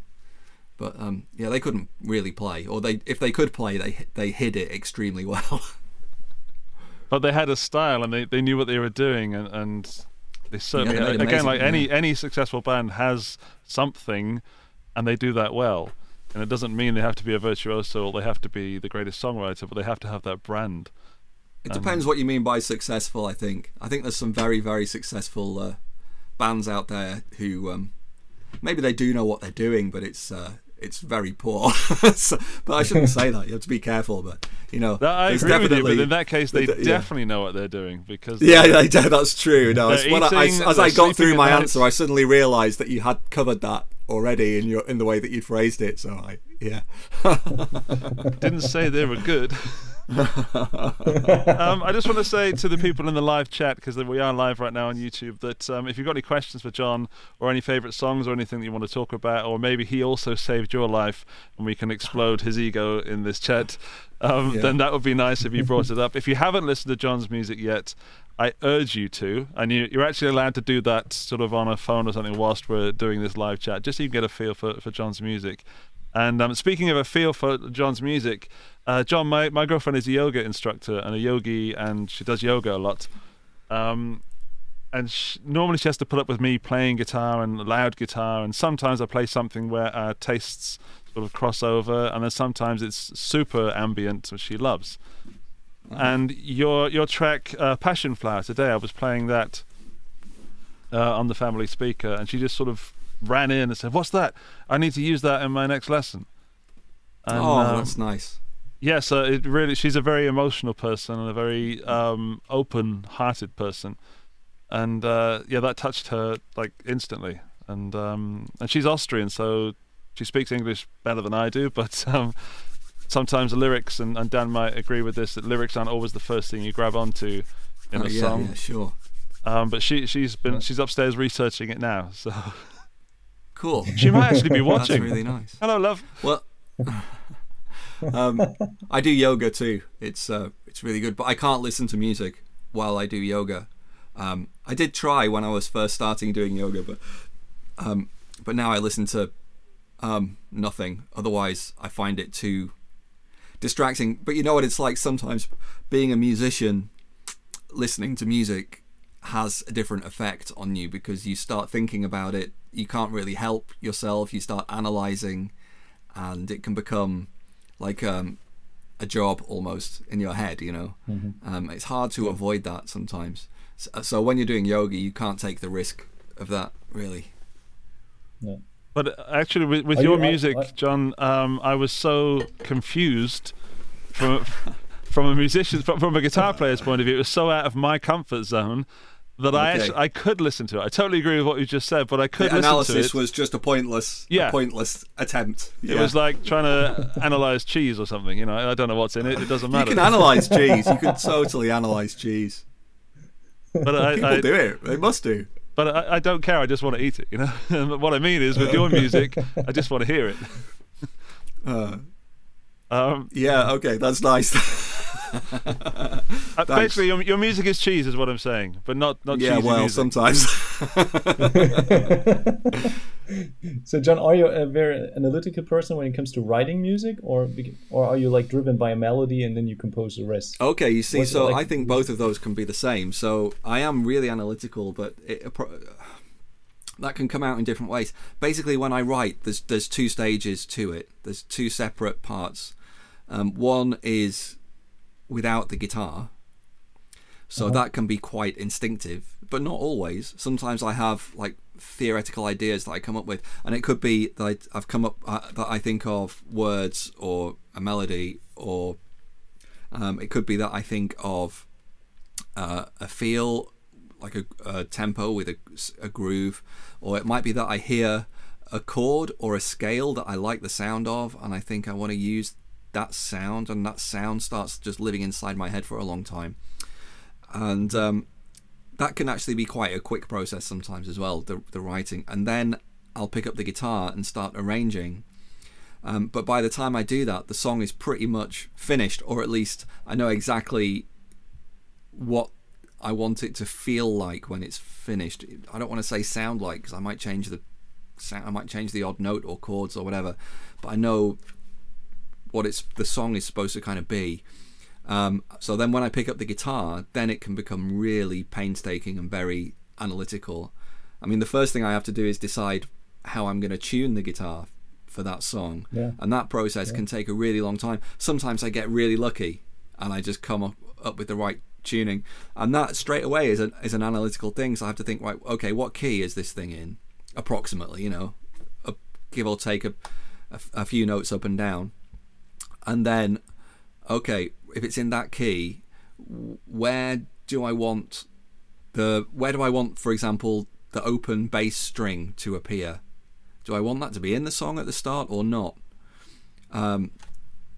But um, yeah, they couldn't really play, or they if they could play, they they hid it extremely well. But they had a style and they, they knew what they were doing and, and they certainly they made again amazing, like any yeah. any successful band has something and they do that well. And it doesn't mean they have to be a virtuoso or they have to be the greatest songwriter, but they have to have that brand. It depends what you mean by successful. I think. I think there's some very, very successful uh, bands out there who um, maybe they do know what they're doing, but it's uh, it's very poor. so, but I shouldn't say that. You have to be careful. But you know, That, I agree with you, but definitely- in that case, they yeah. definitely know what they're doing because Yeah, yeah, yeah, that's true. No, They're I, I- as I got through my answer, I suddenly realised that you had covered that already in your in the way that you phrased it. So I, yeah, didn't say they were good. um, I just want to say to the people in the live chat, because we are live right now on YouTube, that um, if you've got any questions for John or any favourite songs or anything that you want to talk about, or maybe he also saved your life and we can explode his ego in this chat, um, Yeah. then that would be nice if you brought it up. If you haven't listened to John's music yet, I urge you to, and you, you're actually allowed to do that sort of on a phone or something whilst we're doing this live chat, just so you can get a feel for, for John's music. And um, speaking of a feel for John's music, uh, John, my, my girlfriend is a yoga instructor and a yogi, and she does yoga a lot. Um, and sh normally she has to put up with me playing guitar and loud guitar, and sometimes I play something where our tastes sort of cross over, and then sometimes it's super ambient, which she loves. And your your track uh, Passionflower today, I was playing that uh, on the family speaker, and she just sort of ran in and said, "What's that? I need to use that in my next lesson." And, oh, um, that's nice. yeah, so it really she's a very emotional person and a very um, open-hearted person, and uh, yeah, that touched her like instantly. And um, and she's Austrian, so she speaks English better than I do, but um, sometimes the lyrics and, and Dan might agree with this that lyrics aren't always the first thing you grab onto in Oh, a yeah, song. yeah, sure. Um, but she she's been she's upstairs researching it now, so Cool. she might actually be watching. That's really nice. Hello, love. Well, um, I do yoga too. It's uh, it's really good, but I can't listen to music while I do yoga. Um, I did try when I was first starting doing yoga, but um, but now I listen to um, nothing. Otherwise, I find it too distracting. But you know what it's like sometimes being a musician, listening to music has a different effect on you because you start thinking about it. You can't really help yourself. You start analyzing, and it can become like um, a job almost in your head. You know, um, it's hard to avoid that sometimes. So, so when you're doing yoga, you can't take the risk of that really. But uh, actually, with, with your you- I- music, I- John, um, I was so confused from from a musician, from, from a guitar player's point of view. It was so out of my comfort zone that I actually I could listen to it. I totally agree with what you just said, but I could the listen to analysis was just a pointless, Yeah. a pointless attempt. it Yeah. was like trying to analyze cheese or something. You know, I don't know what's in it. It doesn't matter. you can analyze cheese. You can totally analyze cheese. but I, People I, do it. They must do. but I, I don't care. I just want to eat it. You know. What I mean is, with your music, I just want to hear it. Uh, Um, yeah. Okay. That's nice. uh, basically, your, your music is cheese, is what I'm saying, but not not yeah. Well, music. sometimes. So, John, are you a very analytical person when it comes to writing music, or or are you like driven by a melody and then you compose the rest? Okay, you see, What's so like- I think both of those can be the same. So I am really analytical, but it, that can come out in different ways. Basically, when I write, there's there's two stages to it. There's two separate parts. Um, one is without the guitar, so that can be quite instinctive, but not always. Sometimes I have like theoretical ideas that I come up with, and it could be that I've come up uh, that I think of words or a melody or um, it could be that I think of uh, a feel, like a, a tempo with a, a groove, or it might be that I hear a chord or a scale that I like the sound of, and I think I want to use that sound, and that sound starts just living inside my head for a long time. And um, that can actually be quite a quick process sometimes as well, the, the writing. And then I'll pick up the guitar and start arranging. Um, but by the time I do that, the song is pretty much finished, or at least I know exactly what I want it to feel like when it's finished. I don't want to say sound like because I might change the sound, I might change the odd note or chords or whatever, but I know what it's the song is supposed to kind of be. Um, so then when I pick up the guitar, then it can become really painstaking and very analytical. I mean, the first thing I have to do is decide how I'm going to tune the guitar for that song, Yeah. and that process can take a really long time. Sometimes I get really lucky and I just come up, up with the right tuning, and that straight away is an is an analytical thing. So I have to think, right, okay, what key is this thing in, approximately, you know, a, give or take a, a, a few notes up and down, and then, okay, if it's in that key, where do I want the where do I want, for example, the open bass string to appear? Do I want that to be in the song at the start or not? Um,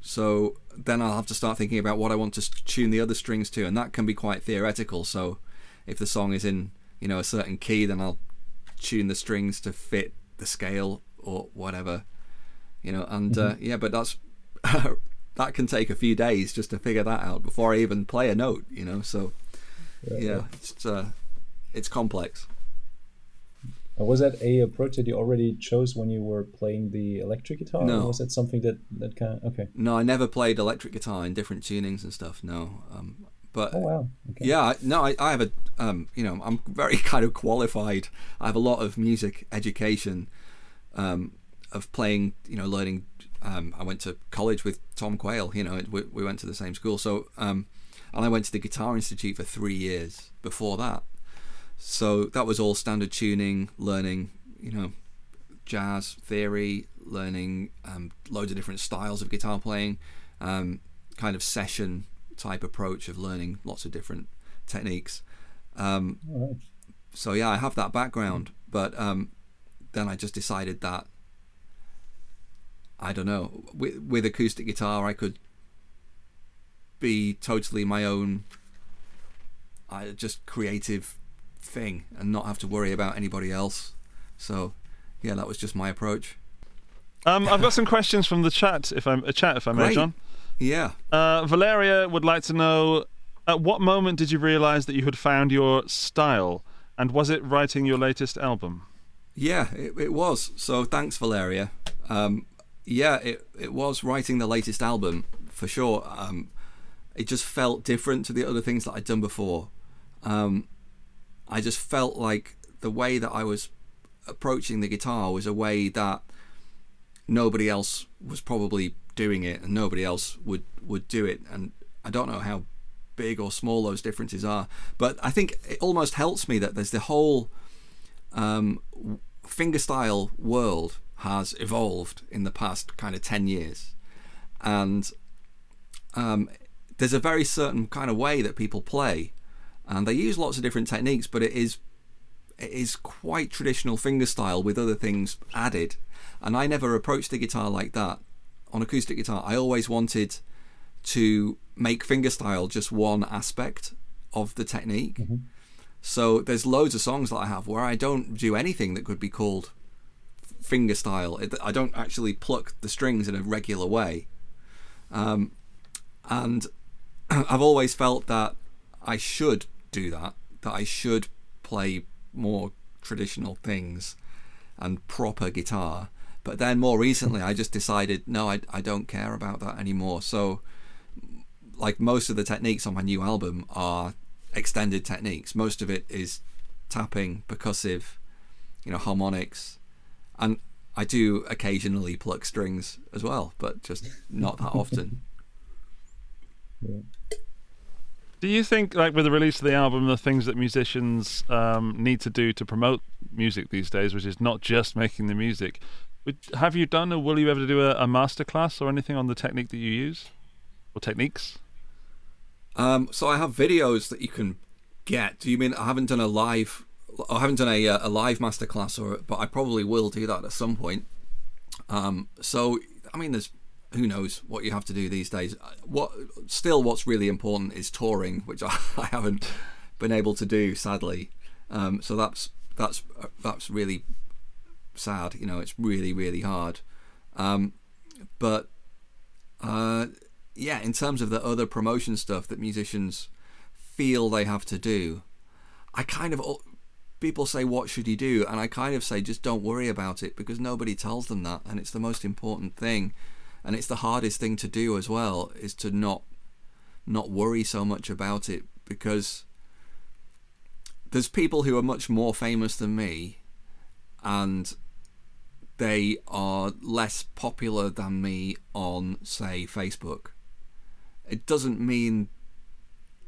so then I'll have to start thinking about what I want to tune the other strings to, and that can be quite theoretical. So if the song is in you know a certain key, then I'll tune the strings to fit the scale or whatever, you know. And uh, yeah, but that's that can take a few days just to figure that out before I even play a note, you know. So yeah, it's uh, it's complex. Was that a approach that you already chose when you were playing the electric guitar? No. Or was that something that that kind of okay? No, I never played electric guitar in different tunings and stuff. No, um, but Oh wow. Okay. yeah, no, I, I have a, um, you know, I'm very kind of qualified. I have a lot of music education, um, of playing, you know, learning. Um, I went to college with Tom Quayle. You know, we, we went to the same school. So, um, and I went to the Guitar Institute for three years before that. So that was all standard tuning, learning, you know, jazz theory, learning um, loads of different styles of guitar playing, um, kind of session type approach of learning lots of different techniques. Um, so yeah, I have that background, but um, then I just decided that I don't know with with acoustic guitar I could be totally my own, I just creative thing and not have to worry about anybody else. So yeah, that was just my approach. Um, I've got some questions from the chat, if I'm a chat, if I may, Great. John. Yeah. Uh, Valeria would like to know: At what moment did you realise that you had found your style, and was it writing your latest album? Yeah, it, it was. So thanks, Valeria. Um, yeah, it it was writing the latest album for sure. Um, it just felt different to the other things that I'd done before. Um, I just felt like the way that I was approaching the guitar was a way that nobody else was probably doing it, and nobody else would would do it. And I don't know how big or small those differences are, but I think it almost helps me that there's the whole um, fingerstyle world has evolved in the past kind of 10 years. And um, there's a very certain kind of way that people play and they use lots of different techniques but it is it is quite traditional fingerstyle with other things added. And I never approached the guitar like that. On acoustic guitar I always wanted to make fingerstyle just one aspect of the technique. So there's loads of songs that I have where I don't do anything that could be called fingerstyle. It- I don't actually pluck the strings in a regular way. Um, and I've always felt that I should do that, that I should play more traditional things and proper guitar. But then more recently, I just decided, no, I, I don't care about that anymore. So, like most of the techniques on my new album are extended techniques. Most of it is tapping, percussive, you know, harmonics, and I do occasionally pluck strings as well, but just not that often. Do you think, like with the release of the album, the things that musicians um, need to do to promote music these days, which is not just making the music, have you done or will you ever do a, a masterclass or anything on the technique that you use or techniques? Um, so I have videos that you can get. Do you mean I haven't done a live? I haven't done a, uh, a live masterclass, or but I probably will do that at some point. Um, so I mean, there's who knows what you have to do these days. What still, what's really important is touring, which I, I haven't been able to do, sadly. Um, so that's that's that's really sad. You know, it's really really hard. Um, but uh, yeah, in terms of the other promotion stuff that musicians feel they have to do, I kind of people say what should you do, and I kind of say just don't worry about it because nobody tells them that, and it's the most important thing, and it's the hardest thing to do as well is to not not worry so much about it because there's people who are much more famous than me and they are less popular than me on say Facebook. It doesn't mean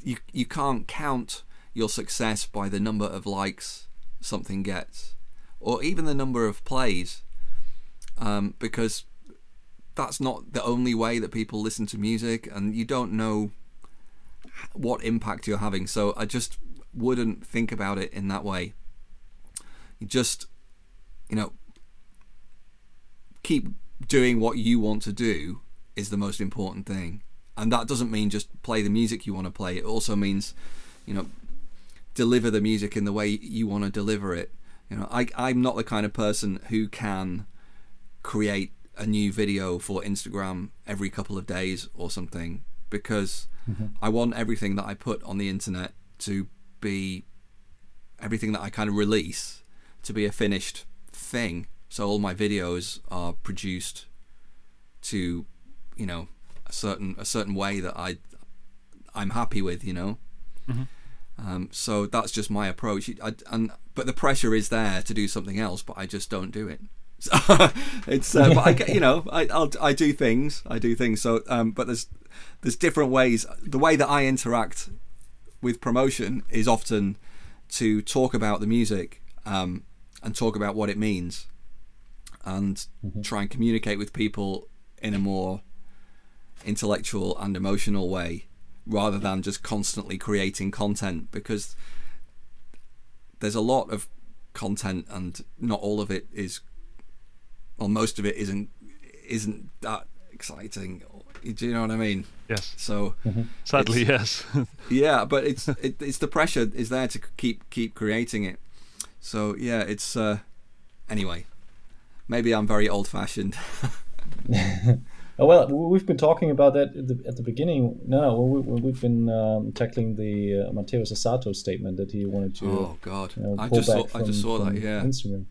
you you can't count your success by the number of likes something gets or even the number of plays um, because that's not the only way that people listen to music and you don't know what impact you're having so I just wouldn't think about it in that way. You just, you know, keep doing what you want to do is the most important thing. And that doesn't mean just play the music you want to play. It also means, you know, deliver the music in the way you want to deliver it. You know, I, I'm not the kind of person who can create a new video for Instagram every couple of days or something because mm-hmm. I want everything that I put on the internet to be everything that I kind of release to be a finished thing. So all my videos are produced to, you know, a certain a certain way that I I'm happy with, you know. Mm-hmm. Um, so that's just my approach. I, and but the pressure is there to do something else, but I just don't do it. So it's uh, but I get you know I I'll, I do things I do things. So um, but there's there's different ways. The way that I interact with promotion is often to talk about the music um, and talk about what it means and mm-hmm. try and communicate with people in a more intellectual and emotional way rather than just constantly creating content because there's a lot of content and not all of it is well most of it isn't isn't that exciting do you know what I mean? Yes. So mm-hmm. sadly, yes. yeah, but it's it, it's the pressure is there to keep keep creating it. So yeah, it's uh, anyway. Maybe I'm very old fashioned. oh, well, we've been talking about that at the, at the beginning. No, we, have been um, tackling the uh, Mateus Asato statement that he wanted to. Oh God! You know, I just saw from, I just saw that. Yeah. Instagram.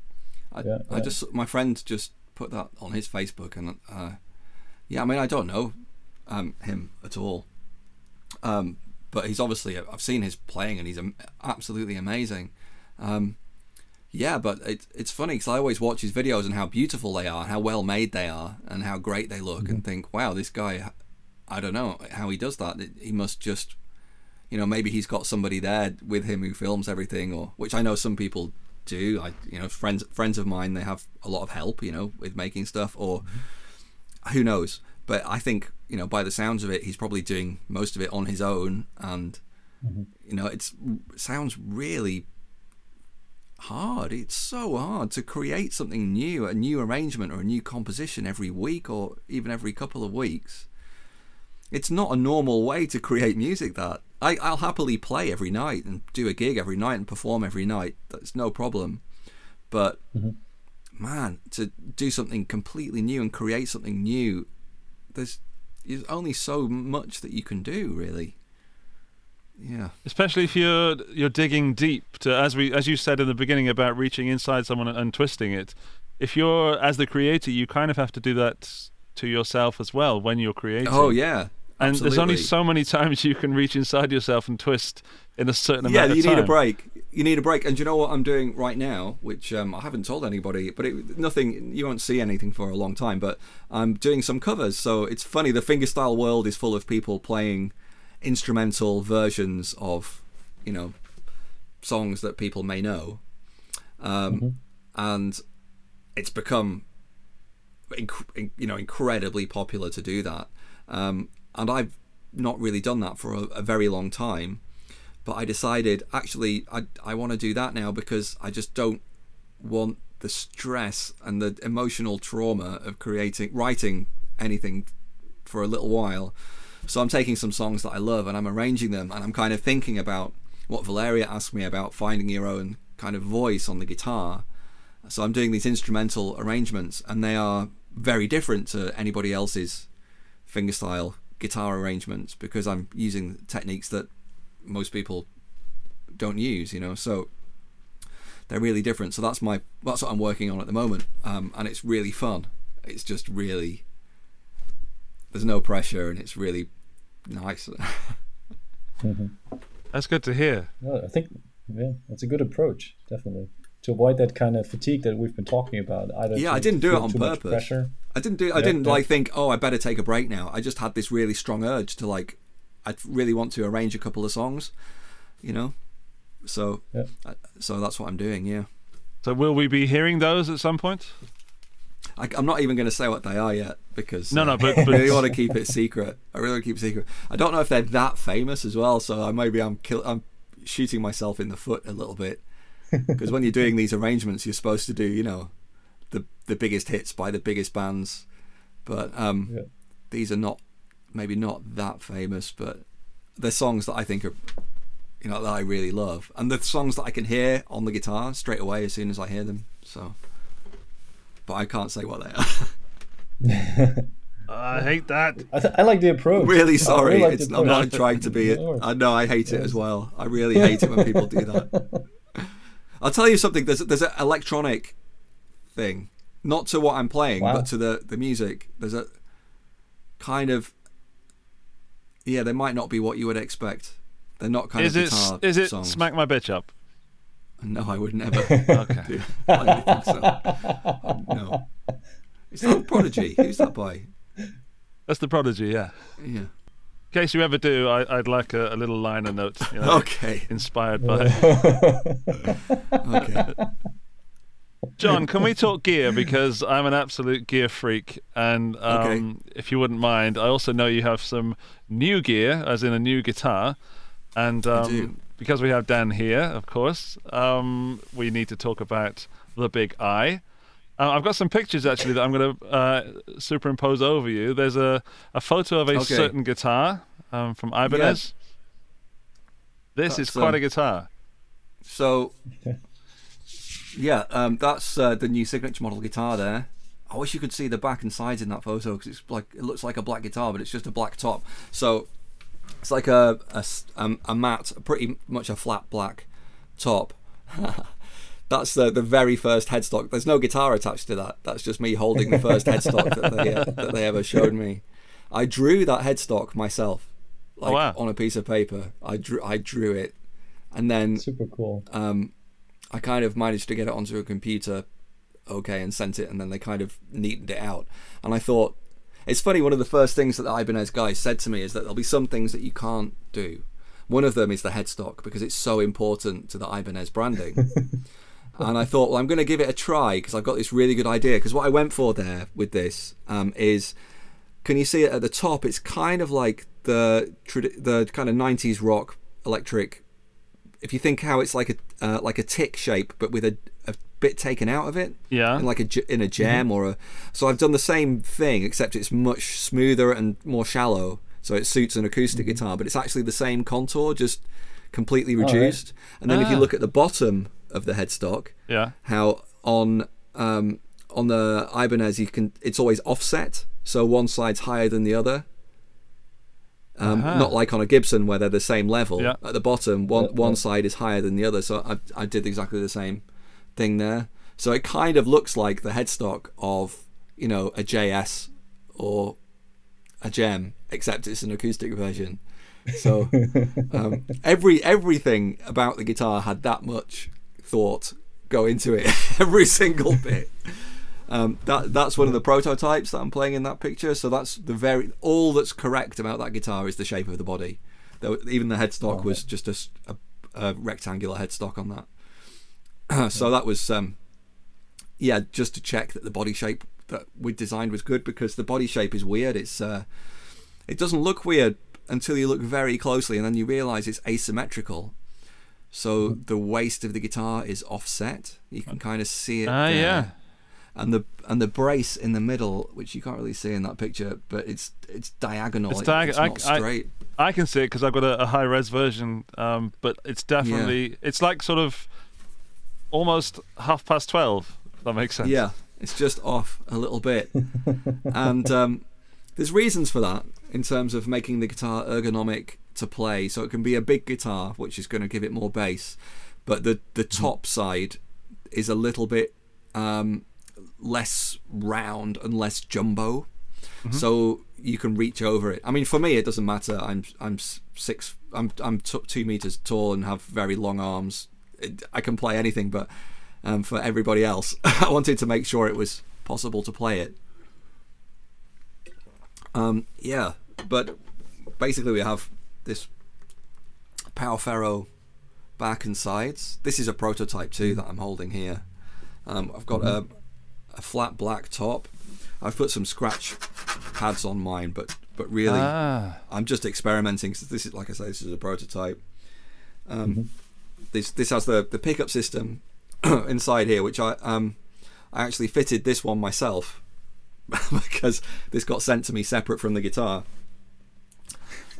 I, yeah, I yeah. just my friend just put that on his Facebook and uh, yeah, I mean, I don't know um, him at all, um, but he's obviously I've seen his playing and he's absolutely amazing. Um, yeah, but it, it's funny because I always watch his videos and how beautiful they are, how well made they are, and how great they look, mm-hmm. and think, wow, this guy, I don't know how he does that. He must just, you know, maybe he's got somebody there with him who films everything, or which I know some people do. I, you know, friends friends of mine, they have a lot of help, you know, with making stuff, or. Mm-hmm who knows? But I think you know by the sounds of it, he's probably doing most of it on his own, and mm-hmm. you know it's it sounds really hard. It's so hard to create something new, a new arrangement or a new composition every week or even every couple of weeks. It's not a normal way to create music. That I, I'll happily play every night and do a gig every night and perform every night. That's no problem. But mm-hmm man, to do something completely new and create something new, there's there's only so much that you can do, really. Yeah. Especially if you're you're digging deep to as we as you said in the beginning about reaching inside someone and, twisting it. If you're as the creator, you kind of have to do that to yourself as well when you're creating. Oh yeah. And there's only so many times you can reach inside yourself and twist in a certain yeah, amount of time. Yeah, you need a break you need a break. And you know what I'm doing right now, which um, I haven't told anybody, but it, nothing. You won't see anything for a long time. But I'm doing some covers, so it's funny. The fingerstyle world is full of people playing instrumental versions of, you know, songs that people may know, um, mm-hmm. and it's become, inc- you know, incredibly popular to do that. Um, and I've not really done that for a, a very long time but I decided actually I I want to do that now because I just don't want the stress and the emotional trauma of creating writing anything for a little while. So I'm taking some songs that I love and I'm arranging them and I'm kind of thinking about what Valeria asked me about finding your own kind of voice on the guitar. So I'm doing these instrumental arrangements and they are very different to anybody else's fingerstyle guitar arrangements because I'm using techniques that most people don't use, you know. So they're really different. So that's my that's what I'm working on at the moment, um, and it's really fun. It's just really there's no pressure, and it's really nice. That's good to hear. Well, I think yeah, that's a good approach, definitely. To avoid that kind of fatigue that we've been talking about. Either Yeah, I didn't do it on purpose. Pressure. I didn't do. I Yeah, didn't yeah. like think. Oh, I better take a break now. I just had this really strong urge to like. I really want to arrange a couple of songs, you know. So, Yeah. uh, so that's what I'm doing. Yeah, So will we be hearing those at some point? I, I'm not even going to say what they are yet because No, uh, no, but- I really want to keep it secret. I really want to keep it secret. I don't know if they're that famous as well. So I maybe I'm kill, I'm shooting myself in the foot a little bit because when you're doing these arrangements, you're supposed to do you know the the biggest hits by the biggest bands, but um, Yeah. these are not maybe not that famous, but they're songs that I think are you know that I really love, and the songs that I can hear on the guitar straight away as soon as I hear them. So, but I can't say what they are. I hate that. I, th- I like the approach. really sorry, really like it's the I'm not trying to be it. I know I hate it as well. I really hate it when people do that. I'll tell you something. There's there's an electronic thing, not to what I'm playing, Wow. but to the the music. There's a kind of yeah. They might not be what you would expect. They're not kind Is of it guitar is it songs. smack my bitch up? No, I would never. Okay. do. I don't think so. No. It's that Prodigy? Who's that by? That's the prodigy, yeah. Yeah. In case you ever do, I, I'd like a, a little liner note. You know, Okay. Inspired by Okay. Jon. Can we talk gear because I'm an absolute gear freak, and um, if you wouldn't mind, I also know you have some new gear, as in a new guitar, and um, do. Because we have Dan here, of course, um, we need to talk about the Big Eye. Uh, I've got some pictures actually that I'm going to uh, superimpose over you. There's a, a photo of a Okay. certain guitar um, from Ibanez. Yes. This is quite um, a guitar. So, yeah, um, that's uh, the new signature model guitar there. I wish you could see the back and sides in that photo because it's like it looks like a black guitar, but it's just a black top. So it's like a a, s- um, a matte, pretty much a flat black top. That's the the very first headstock. There's no guitar attached to that. That's just me holding the first headstock that they uh, that they ever showed me. I drew that headstock myself, like wow. on a piece of paper. I drew I drew it, and then Super cool. um, I kind of managed to get it onto a computer, okay, and sent it, and then they kind of neatened it out. And I thought, it's funny. One of the first things that the Ibanez guy said to me is that there'll be some things that you can't do. One of them is the headstock because it's so important to the Ibanez branding. and I thought, well, I'm going to give it a try because I've got this really good idea. Because what I went for there with this um, is, can you see it at the top? It's kind of like the the kind of 90s rock electric if you think how it's like a uh, like a tick shape, but with a, a bit taken out of it, Yeah. in like a in a Jem or a. So I've done the same thing, except it's much smoother and more shallow, so it suits an acoustic guitar. But it's actually the same contour, just completely right. reduced. And then if you Ah. look at the bottom of the headstock, Yeah. how on um, on the Ibanez you can it's always offset, so one side's higher than the other. Um, Aha. Not like on a Gibson where they're the same level. Yeah. At the bottom, one one side is higher than the other. So I I did exactly the same thing there. So it kind of looks like the headstock of you know a JS or a Jem, except it's an acoustic version. So um, every everything about the guitar had that much thought go into it, every single bit. Um, that that's one of the prototypes that I'm playing in that picture. So that's the very all that's correct about that guitar is the shape of the body. Though even the headstock was just a rectangular headstock on that. so that was um, yeah, just to check that the body shape that we designed was good because the body shape is weird. It's uh, it doesn't look weird until you look very closely and then you realize it's asymmetrical. So the waist of the guitar is offset. You can kind of see it. Ah, there. yeah. and the and the brace in the middle, which you can't really see in that picture, but it's it's diagonal. It's It's, diag- I- not I- straight. I can see it because I've got a, a high res version, um, but it's definitely it's like sort of almost half past twelve. That makes sense. Yeah, it's just off a little bit. and um, there's reasons for that in terms of making the guitar ergonomic to play. So it can be a big guitar, which is going to give it more bass, but the the top side is a little bit um, less round and less jumbo. So you can reach over it. I mean, for me, it doesn't matter. I'm I'm six. I'm I'm t- two meters tall and have very long arms. I can play anything, but um, for everybody else, I wanted to make sure it was possible to play it. Um, yeah, but basically we have this Pau Ferro back and sides. This is a prototype too that I'm holding here. Um, I've got a, a flat black top. I've put some scratch pads on mine, but but really Ah, I'm just experimenting. So this is like I say, this is a prototype. Um, This this has the the pickup system inside here, which I um I actually fitted this one myself because this got sent to me separate from the guitar.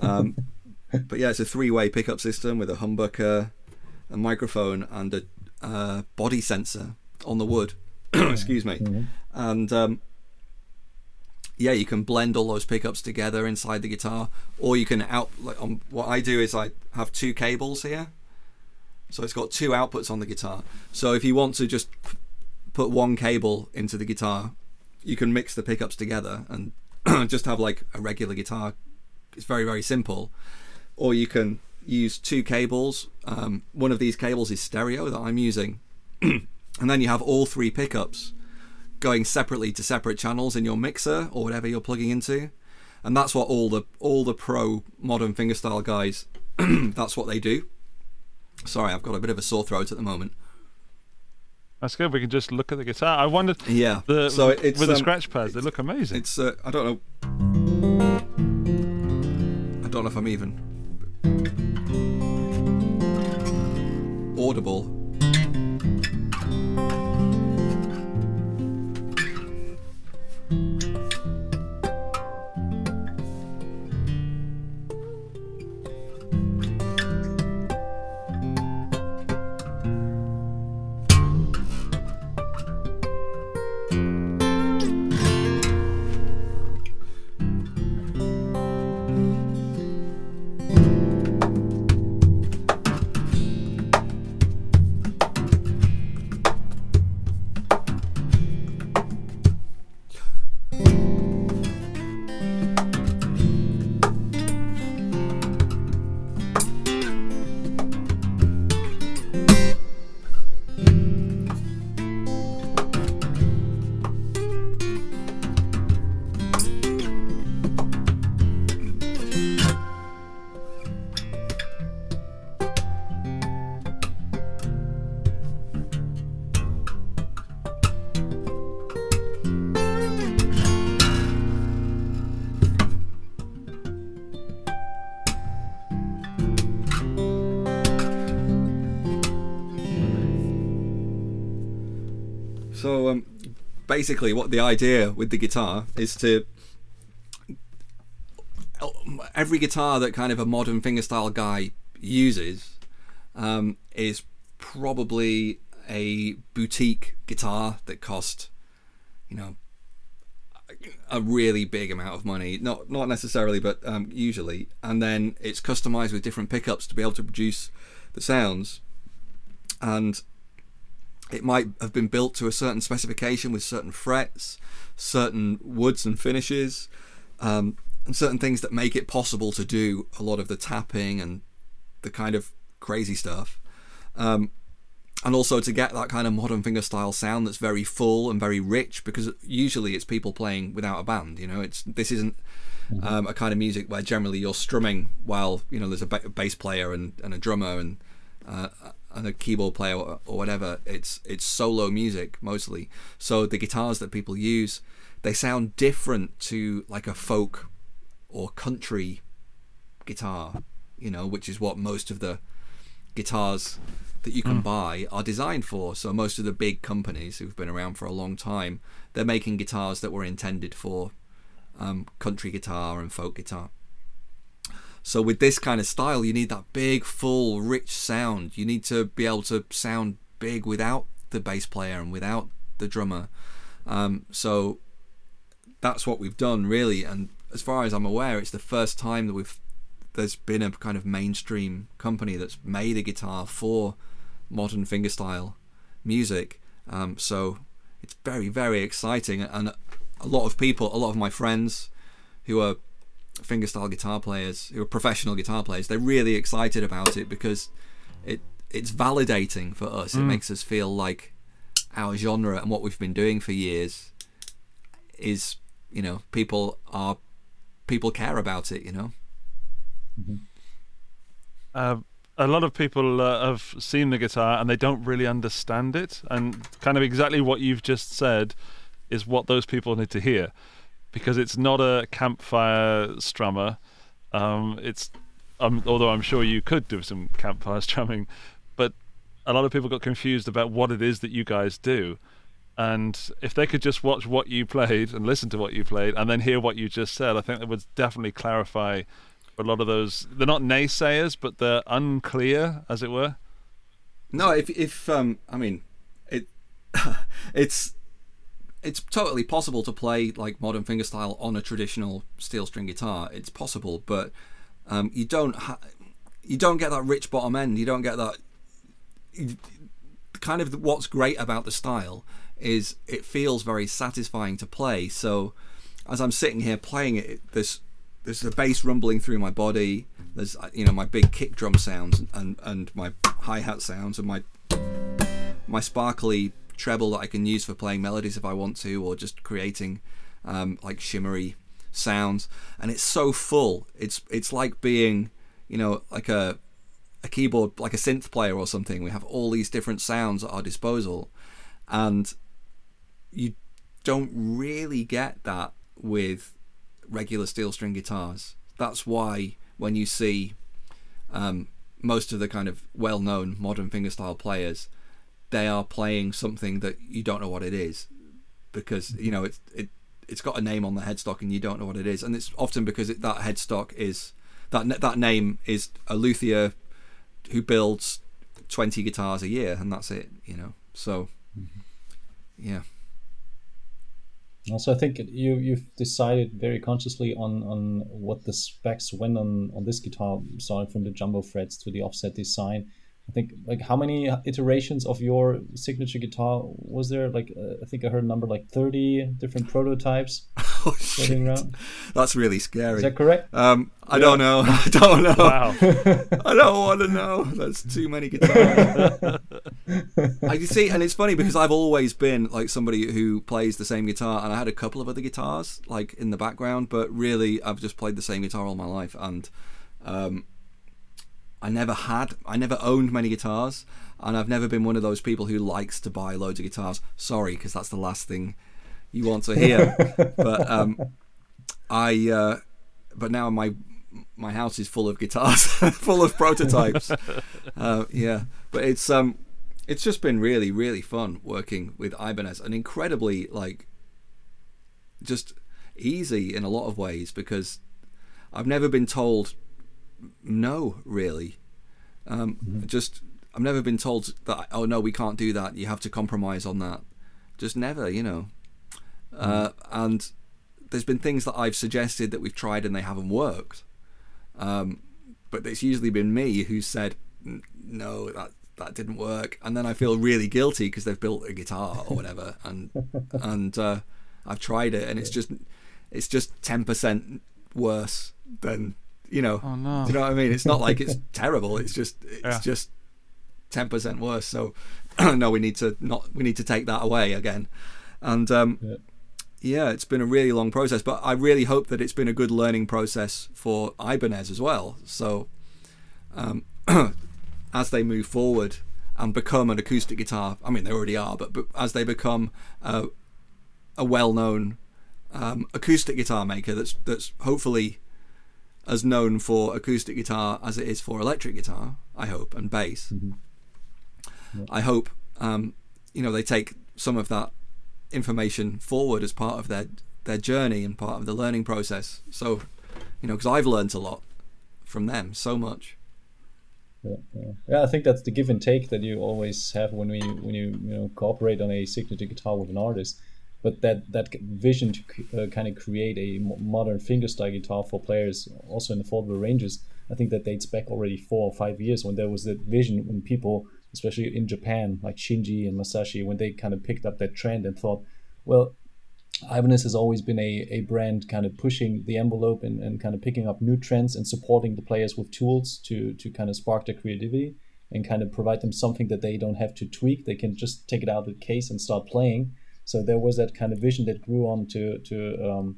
Um, but yeah, it's a three-way pickup system with a humbucker, a microphone, and a uh, body sensor on the wood. Excuse me, and um, yeah, you can blend all those pickups together inside the guitar, or you can out. Like um, what I do is I have two cables here, so it's got two outputs on the guitar. So if you want to just put one cable into the guitar, you can mix the pickups together and just have like a regular guitar. It's very very simple, or you can use two cables. Um, one of these cables is stereo that I'm using, and then you have all three pickups going separately to separate channels in your mixer or whatever you're plugging into and that's what all the all the pro modern fingerstyle guys that's what they do sorry i've got a bit of a sore throat at the moment that's good. We can just look at the guitar. I wondered yeah the so with the um, scratch pads. They look amazing. it's uh, i don't know i don't know if i'm even audible So um, basically, what the idea with the guitar is to every guitar that kind of a modern fingerstyle guy uses um, is probably a boutique guitar that cost, you know, a really big amount of money. Not not necessarily, but um, usually. And then it's customized with different pickups to be able to produce the sounds. And it might have been built to a certain specification with certain frets, certain woods and finishes, um, and certain things that make it possible to do a lot of the tapping and the kind of crazy stuff. Um, and also to get that kind of modern fingerstyle sound that's very full and very rich because usually it's people playing without a band you know it's this isn't um, a kind of music where generally you're strumming while you know there's a ba- bass player and, and a drummer and uh, and a keyboard player or, or whatever it's it's solo music mostly so the guitars that people use they sound different to like a folk or country guitar you know which is what most of the guitars that you can buy are designed for. So most of the big companies who've been around for a long time, they're making guitars that were intended for um, country guitar and folk guitar. So with this kind of style, you need that big, full, rich sound. You need to be able to sound big without the bass player and without the drummer. Um, so that's what we've done, really. And as far as I'm aware, it's the first time that we've there's been a kind of mainstream company that's made a guitar for modern fingerstyle music. Um, so it's very, very exciting, and a lot of people, a lot of my friends who are fingerstyle guitar players, who are professional guitar players, they're really excited about it because it it's validating for us. It makes us feel like our genre and what we've been doing for years is, you know, people are people care about it. You know. Uh, a lot of people uh, have seen the guitar and they don't really understand it, and kind of exactly what you've just said is what those people need to hear, because it's not a campfire strummer. Um, it's um, although I'm sure you could do some campfire strumming, but a lot of people got confused about what it is that you guys do. And if they could just watch what you played and listen to what you played and then hear what you just said, I think that would definitely clarify a lot of those. They're not naysayers, but they're unclear, as it were. No, if if um, I mean, it it's it's totally possible to play like modern fingerstyle on a traditional steel string guitar. It's possible, but um, you don't ha- you don't get that rich bottom end. You don't get that. you- kind of what's great about the style is it feels very satisfying to play. So as I'm sitting here playing it, there's there's the bass rumbling through my body. There's uh, you know my big kick drum sounds and and my hi hat sounds and my my sparkly treble that I can use for playing melodies if I want to, or just creating um, like shimmery sounds. And it's so full. It's it's like being, you know, like a a keyboard, like a synth player or something. We have all these different sounds at our disposal, and you don't really get that with regular steel string guitars. That's why when you see um, most of the kind of well-known modern fingerstyle players, they are playing something that you don't know what it is because you know it's it it's got a name on the headstock and you don't know what it is, and it's often because it, that headstock is that that name is a luthier who builds twenty guitars a year, and that's it. You know, so mm-hmm. yeah. Also, I think you you've decided very consciously on on what the specs went on on this guitar, starting from the jumbo frets to the offset design. I think like how many iterations of your signature guitar was there? Like uh, I think I heard a number like thirty different prototypes Oh, floating shit. around. That's really scary. Is that correct? Um, I don't know. I don't know. Wow. I don't want to know. That's too many guitars. I you see, and it's funny because I've always been like somebody who plays the same guitar, and I had a couple of other guitars like in the background, but really I've just played the same guitar all my life, and um, I never had, I never owned many guitars, and I've never been one of those people who likes to buy loads of guitars. Sorry, because that's the last thing you want to hear. but um, I, uh, but now my my house is full of guitars, full of prototypes. uh, yeah, but it's um, it's just been really really fun working with Ibanez, and incredibly like just easy in a lot of ways because I've never been told no really. Um, Just I've never been told that oh no we can't do that. You have to compromise on that. Just never, you know. Uh, and there's been things that I've suggested that we've tried and they haven't worked. Um, but it's usually been me who said no that that didn't work, and then I feel really guilty because they've built a guitar or whatever, and and uh, I've tried it and it's just it's just ten percent worse than you know. Oh, no. Do you know what I mean? It's not like it's terrible. It's just it's Yeah. just ten percent worse. So no, we need to not we need to take that away again, and um, Yeah. yeah, it's been a really long process, but I really hope that it's been a good learning process for Ibanez as well. So, um, as they move forward and become an acoustic guitar, I mean, they already are, but, but as they become uh, a well-known um, acoustic guitar maker, that's that's hopefully as known for acoustic guitar as it is for electric guitar, I hope, and bass. I hope um, you know they take some of that information forward as part of their their journey and part of the learning process. So, you know, because I've learned a lot from them, so much. Yeah, yeah. yeah, I think that's the give and take that you always have when we when you you know cooperate on a signature guitar with an artist. But that that vision to uh, kind of create a modern fingerstyle guitar for players also in affordable ranges, I think that dates back already four or five years when there was that vision when people, especially in Japan, like Shinji and Masashi, when they kind of picked up that trend and thought, well, Ibanez has always been a, a brand kind of pushing the envelope and, and kind of picking up new trends and supporting the players with tools to, to kind of spark their creativity and kind of provide them something that they don't have to tweak. They can just take it out of the case and start playing. So there was that kind of vision that grew on to, to um,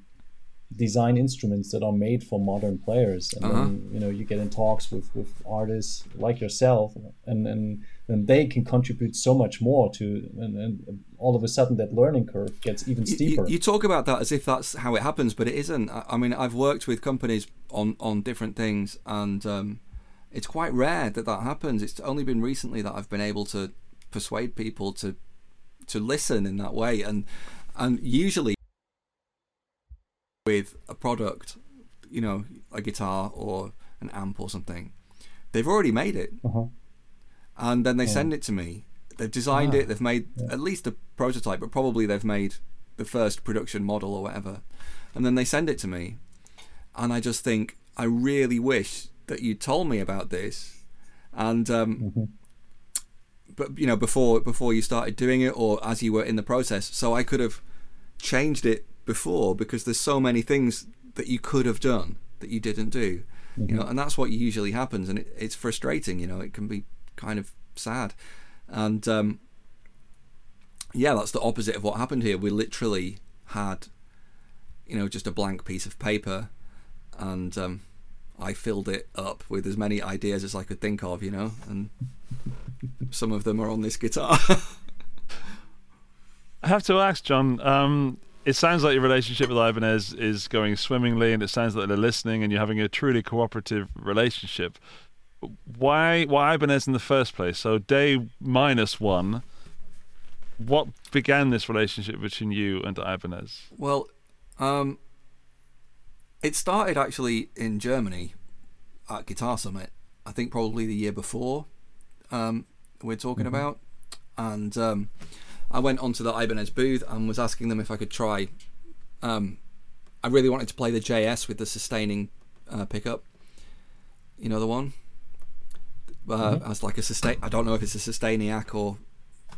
design instruments that are made for modern players. And uh-huh. then, you know, you get in talks with, with artists like yourself and, and then they can contribute so much more to and, and all of a sudden that learning curve gets even steeper you, you, talk about that as if that's how it happens but it isn't i mean i've worked with companies on on different things and um, it's quite rare that that happens it's only been recently that i've been able to persuade people to to listen in that way and and usually with a product you know a guitar or an amp or something they've already made it uh-huh and then they yeah. send it to me. They've designed it. They've made yeah. at least a prototype, but probably they've made the first production model or whatever. And then they send it to me, and I just think I really wish that you told me about this, and um, mm-hmm. But you know before before you started doing it or as you were in the process, so I could have changed it before because there's so many things that you could have done that you didn't do, mm-hmm. you know, and that's what usually happens, and it, it's frustrating. You know, it can be kind of sad. And um, yeah, that's the opposite of what happened here. We literally had, you know, just a blank piece of paper, and um, I filled it up with as many ideas as I could think of, you know, and some of them are on this guitar. I have to ask, Jon. Um, it sounds like your relationship with Ibanez is going swimmingly, and it sounds like they're listening, and you're having a truly cooperative relationship why why Ibanez in the first place? So day minus one. What began this relationship between you and Ibanez? Well, um, it started actually in Germany at Guitar Summit. I think probably the year before um, we're talking mm-hmm. about, and um, I went onto the Ibanez booth and was asking them if I could try. Um, I really wanted to play the JS with the sustaining uh, pickup. You know the one uh, mm-hmm. as like a sustain. I don't know if it's a Sustainiac or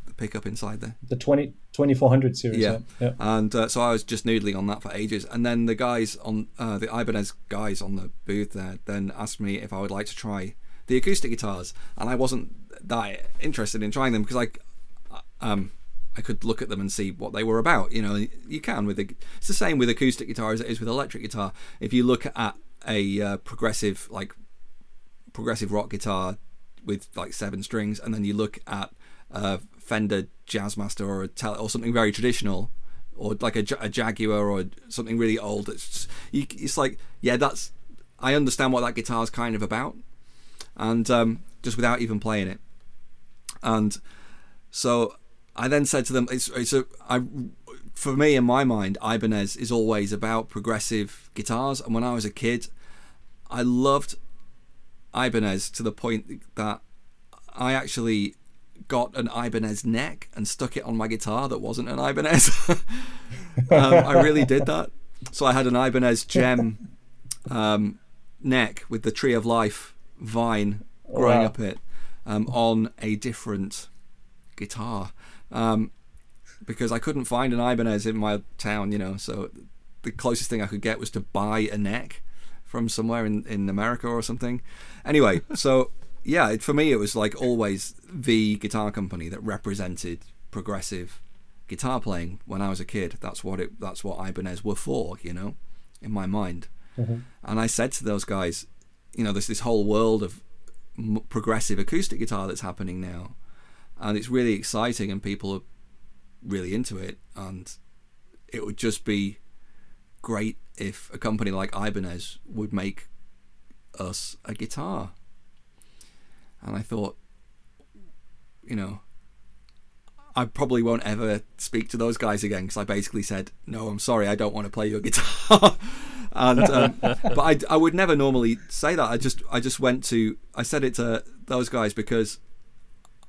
the pickup inside there. The 20, 2400 series. Yeah. yeah. And uh, so I was just noodling on that for ages. And then the guys on uh, the Ibanez guys on the booth there then asked me if I would like to try the acoustic guitars, and I wasn't that interested in trying them because I, um, I could look at them and see what they were about. You know, you can with the. It's the same with acoustic guitar as it is with electric guitar. If you look at a uh, progressive like progressive rock guitar with like seven strings, and then you look at a Fender Jazzmaster or a tele- or something very traditional, or like a, a Jaguar or something really old. It's you, it's like yeah, that's I understand what that guitar is kind of about, and um, just without even playing it, and so I then said to them, it's it's a I for me in my mind, Ibanez is always about progressive guitars, and when I was a kid, I loved Ibanez to the point that I actually got an Ibanez neck and stuck it on my guitar that wasn't an Ibanez. um, I really did that. So I had an Ibanez Jem um, neck with the Tree of Life vine growing wow. up it um, on a different guitar um, because I couldn't find an Ibanez in my town, you know. So the closest thing I could get was to buy a neck from somewhere in, in America or something. Anyway, so yeah, for me it was like always the guitar company that represented progressive guitar playing when I was a kid. That's what it. That's what Ibanez were for, you know, in my mind. Mm-hmm. And I said to those guys, you know, there's this whole world of progressive acoustic guitar that's happening now, and it's really exciting, and people are really into it, and it would just be great if a company like Ibanez would make us a guitar. And I thought, you know, I probably won't ever speak to those guys again because I basically said, no, I'm sorry, I don't want to play your guitar. And um, but I, I would never normally say that. I just I just went to I said it to those guys because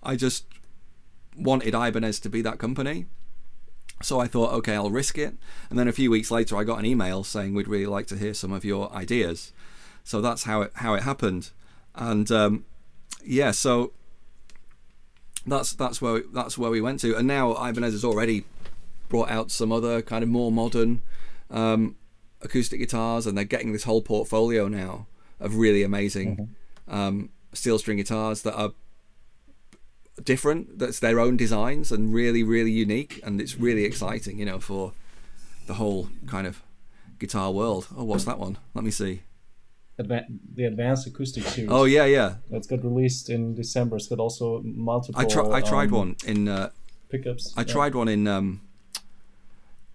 I just wanted Ibanez to be that company. So I thought, okay, I'll risk it. And then a few weeks later, I got an email saying we'd really like to hear some of your ideas. So that's how it how it happened. And um, yeah, so that's that's where that's where we went to. And now Ibanez has already brought out some other kind of more modern um, acoustic guitars, and they're getting this whole portfolio now of really amazing um, steel string guitars that are different. That's their own designs and really, really unique, and it's really exciting, you know, for the whole kind of guitar world. Oh, what's that one? Let me see. Adva- the Advanced Acoustic Series. Oh yeah, yeah. That's got released in December. It's got also multiple. I tried. I tried um, one in. Uh, pickups. I Yeah. tried one in. Um,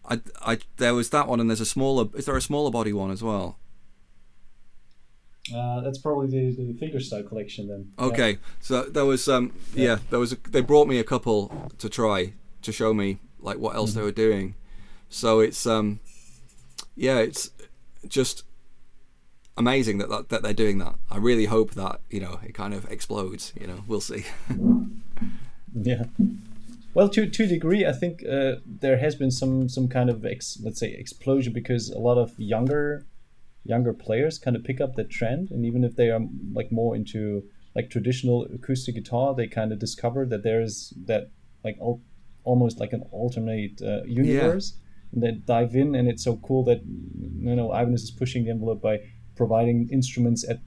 I, I there was that one, and there's a smaller. Is there a smaller body one as well? Uh, that's probably the, the fingerstyle collection then. Yeah. Okay, so there was um yeah, there was a, they brought me a couple to try to show me like what else Mm-hmm. they were doing. So it's um yeah, it's just amazing that, that that they're doing that. I really hope that, you know, it kind of explodes, you know. We'll see. Yeah. Well, to to a degree, I think uh, there has been some some kind of ex, let's say explosion because a lot of younger younger players kind of pick up that trend, and even if they are like more into like traditional acoustic guitar, they kind of discover that there is that like al- almost like an alternate uh, universe, and they dive in, and it's so cool that you know Ibanez is pushing the envelope by providing instruments at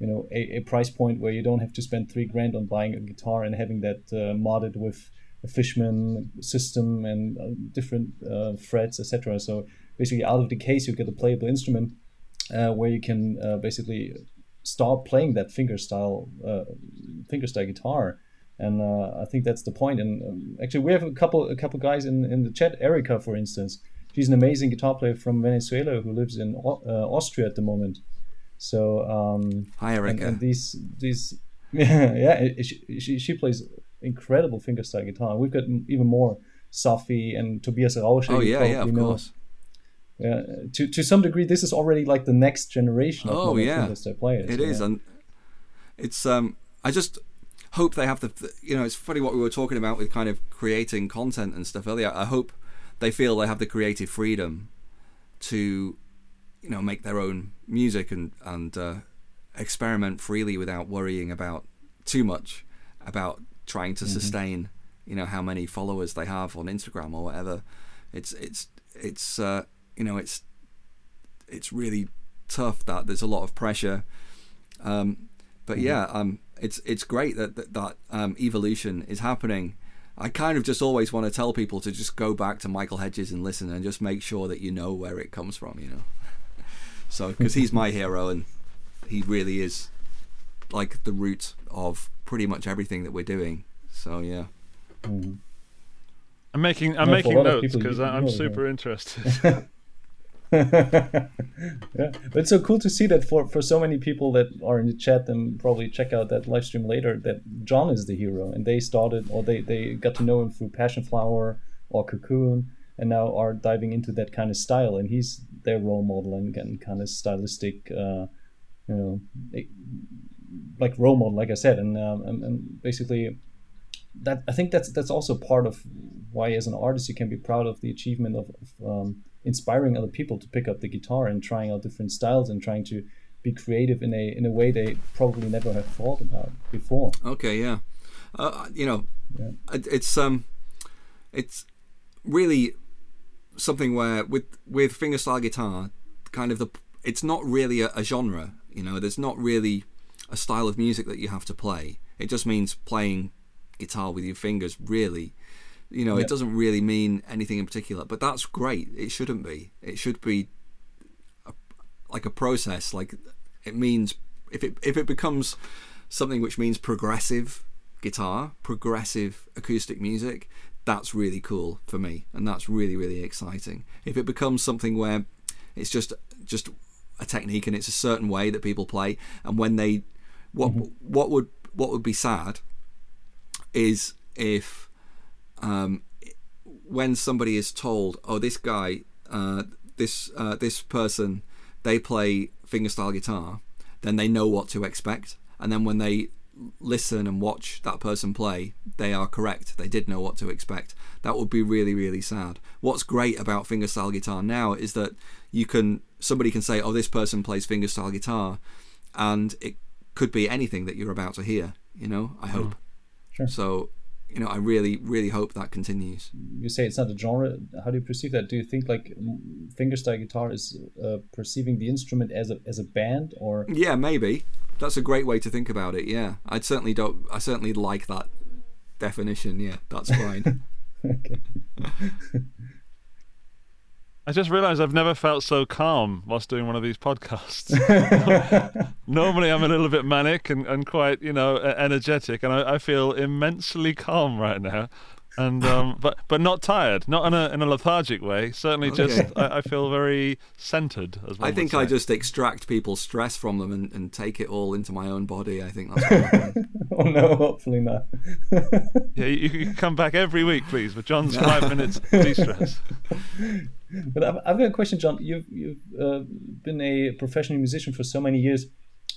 you know a, a price point where you don't have to spend three grand on buying a guitar and having that uh, modded with a Fishman system and uh, different uh, frets, etc. So basically, out of the case, you get a playable instrument uh, where you can uh, basically start playing that fingerstyle uh, fingerstyle guitar. And uh, I think that's the point. And um, actually, we have a couple a couple guys in, in the chat. Erica, for instance, she's an amazing guitar player from Venezuela who lives in Au- Austria at the moment. So um, Hi and, Erica. and these these yeah, yeah she, she she plays incredible fingerstyle guitar. We've got even more Safi and Tobias Rauscher. oh yeah, yeah, of know. course. Yeah, to to some degree, this is already like the next generation of Oh, yeah. fingerstyle players. It yeah. is, and it's. Um, I just hope they have the. You know, it's funny what we were talking about with kind of creating content and stuff earlier. I hope they feel they have the creative freedom to, you know, make their own music and and uh, experiment freely without worrying about too much about trying to sustain. You know how many followers they have on Instagram or whatever. It's it's it's uh, you know it's it's really tough that there's a lot of pressure um, but yeah um, it's it's great that that, that um, evolution is happening I kind of just always want to tell people to just go back to Michael Hedges and listen and just make sure that you know where it comes from you know so because he's my hero and he really is like the root of pretty much everything that we're doing. So yeah. I'm making I'm Yeah, for a making notes because I'm know, super interested. yeah, but it's so cool to see that for for so many people that are in the chat and probably check out that live stream later that Jon is the hero and they started or they they got to know him through Passionflower or Cocoon and now are diving into that kind of style and he's their role model and, and kind of stylistic uh, you know like role model like I said and um, and, and basically that I think that's that's also part of why as an artist you can be proud of the achievement of, of um, inspiring other people to pick up the guitar and trying out different styles and trying to be creative in a in a way they probably never have thought about before. Okay, yeah. Uh, you know, Yeah. it, it's um, it's really something where with with fingerstyle guitar, kind of the it's not really a, a genre. You know, there's not really a style of music that you have to play. It just means playing guitar with your fingers. Really, you know, Yeah. it doesn't really mean anything in particular. But that's great. It shouldn't be. It should be a, like a process. Like it means if it if it becomes something which means progressive guitar, progressive acoustic music, that's really cool for me, and that's really really exciting. If it becomes something where it's just just a technique and it's a certain way that people play, and when they what what would what would be sad is if um, when somebody is told, "Oh, this guy, uh, this uh, this person, they play fingerstyle guitar," then they know what to expect, and then when they listen and watch that person play, they are correct. They did know what to expect. That would be really, really sad. What's great about fingerstyle guitar now is that you can somebody can say, "Oh, this person plays fingerstyle guitar," and it could be anything that you're about to hear. You know, I hope. Sure. So, you know, I really, really hope that continues. You say it's not a genre. How do you perceive that? Do you think like mm, fingerstyle guitar is uh, perceiving the instrument as a as a band, or Yeah, maybe. That's a great way to think about it. Yeah, I'd certainly don't. I certainly like that definition. Yeah, that's fine. okay? I just realised I've never felt so calm whilst doing one of these podcasts. Normally, I'm a little bit manic and, and quite, you know, energetic, and I, I feel immensely calm right now. And um, but but not tired, not in a in a lethargic way. Certainly, just I, I feel very centered. As I think I just extract people's stress from them and, and take it all into my own body. I think that's what happens. oh no, hopefully not. yeah. You, you can come back every week, please, with Jon's five minutes de-stress. But I've, I've got a question, Jon. You've you've uh, been a professional musician for so many years.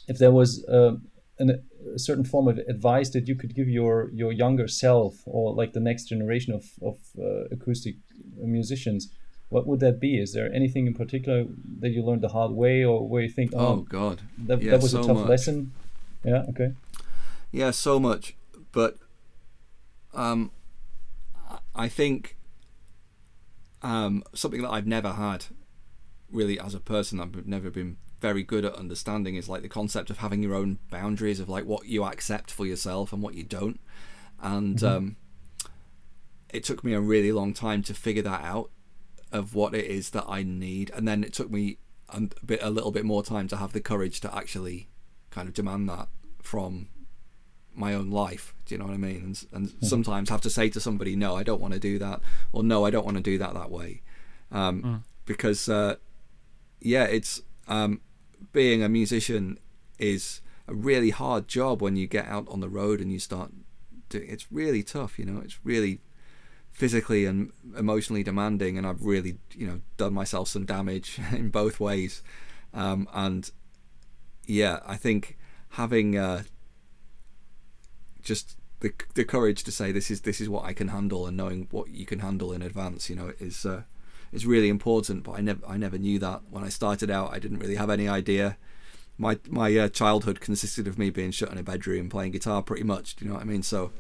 If there was uh, an, a certain form of advice that you could give your your younger self, or like the next generation of of uh, acoustic musicians, what would that be? Is there anything in particular that you learned the hard way, or where you think, oh oh, God, that, yeah, that was so a tough much. lesson? Yeah. Okay. Yeah, so much. But um, I- I think um, something that I've never had really as a person, I've never been very good at understanding is like the concept of having your own boundaries of like what you accept for yourself and what you don't. And um, it took me a really long time to figure that out of what it is that I need. And then it took me a bit, a little bit more time to have the courage to actually kind of demand that from my own life. Do you know what I mean? And, and sometimes have to say to somebody, "No, I don't want to do that," or "No, I don't want to do that that way," um, because uh, yeah, it's um, being a musician is a really hard job when you get out on the road and you start doing. It's really tough, you know. It's really physically and emotionally demanding, and I've really, you know, done myself some damage in both ways. Um, and yeah, I think having uh, just the the courage to say this is this is what I can handle and knowing what you can handle in advance, you know, is uh, is really important. But I never I never knew that when I started out. I didn't really have any idea. My my uh, childhood consisted of me being shut in a bedroom playing guitar, pretty much. Do you know what I mean? So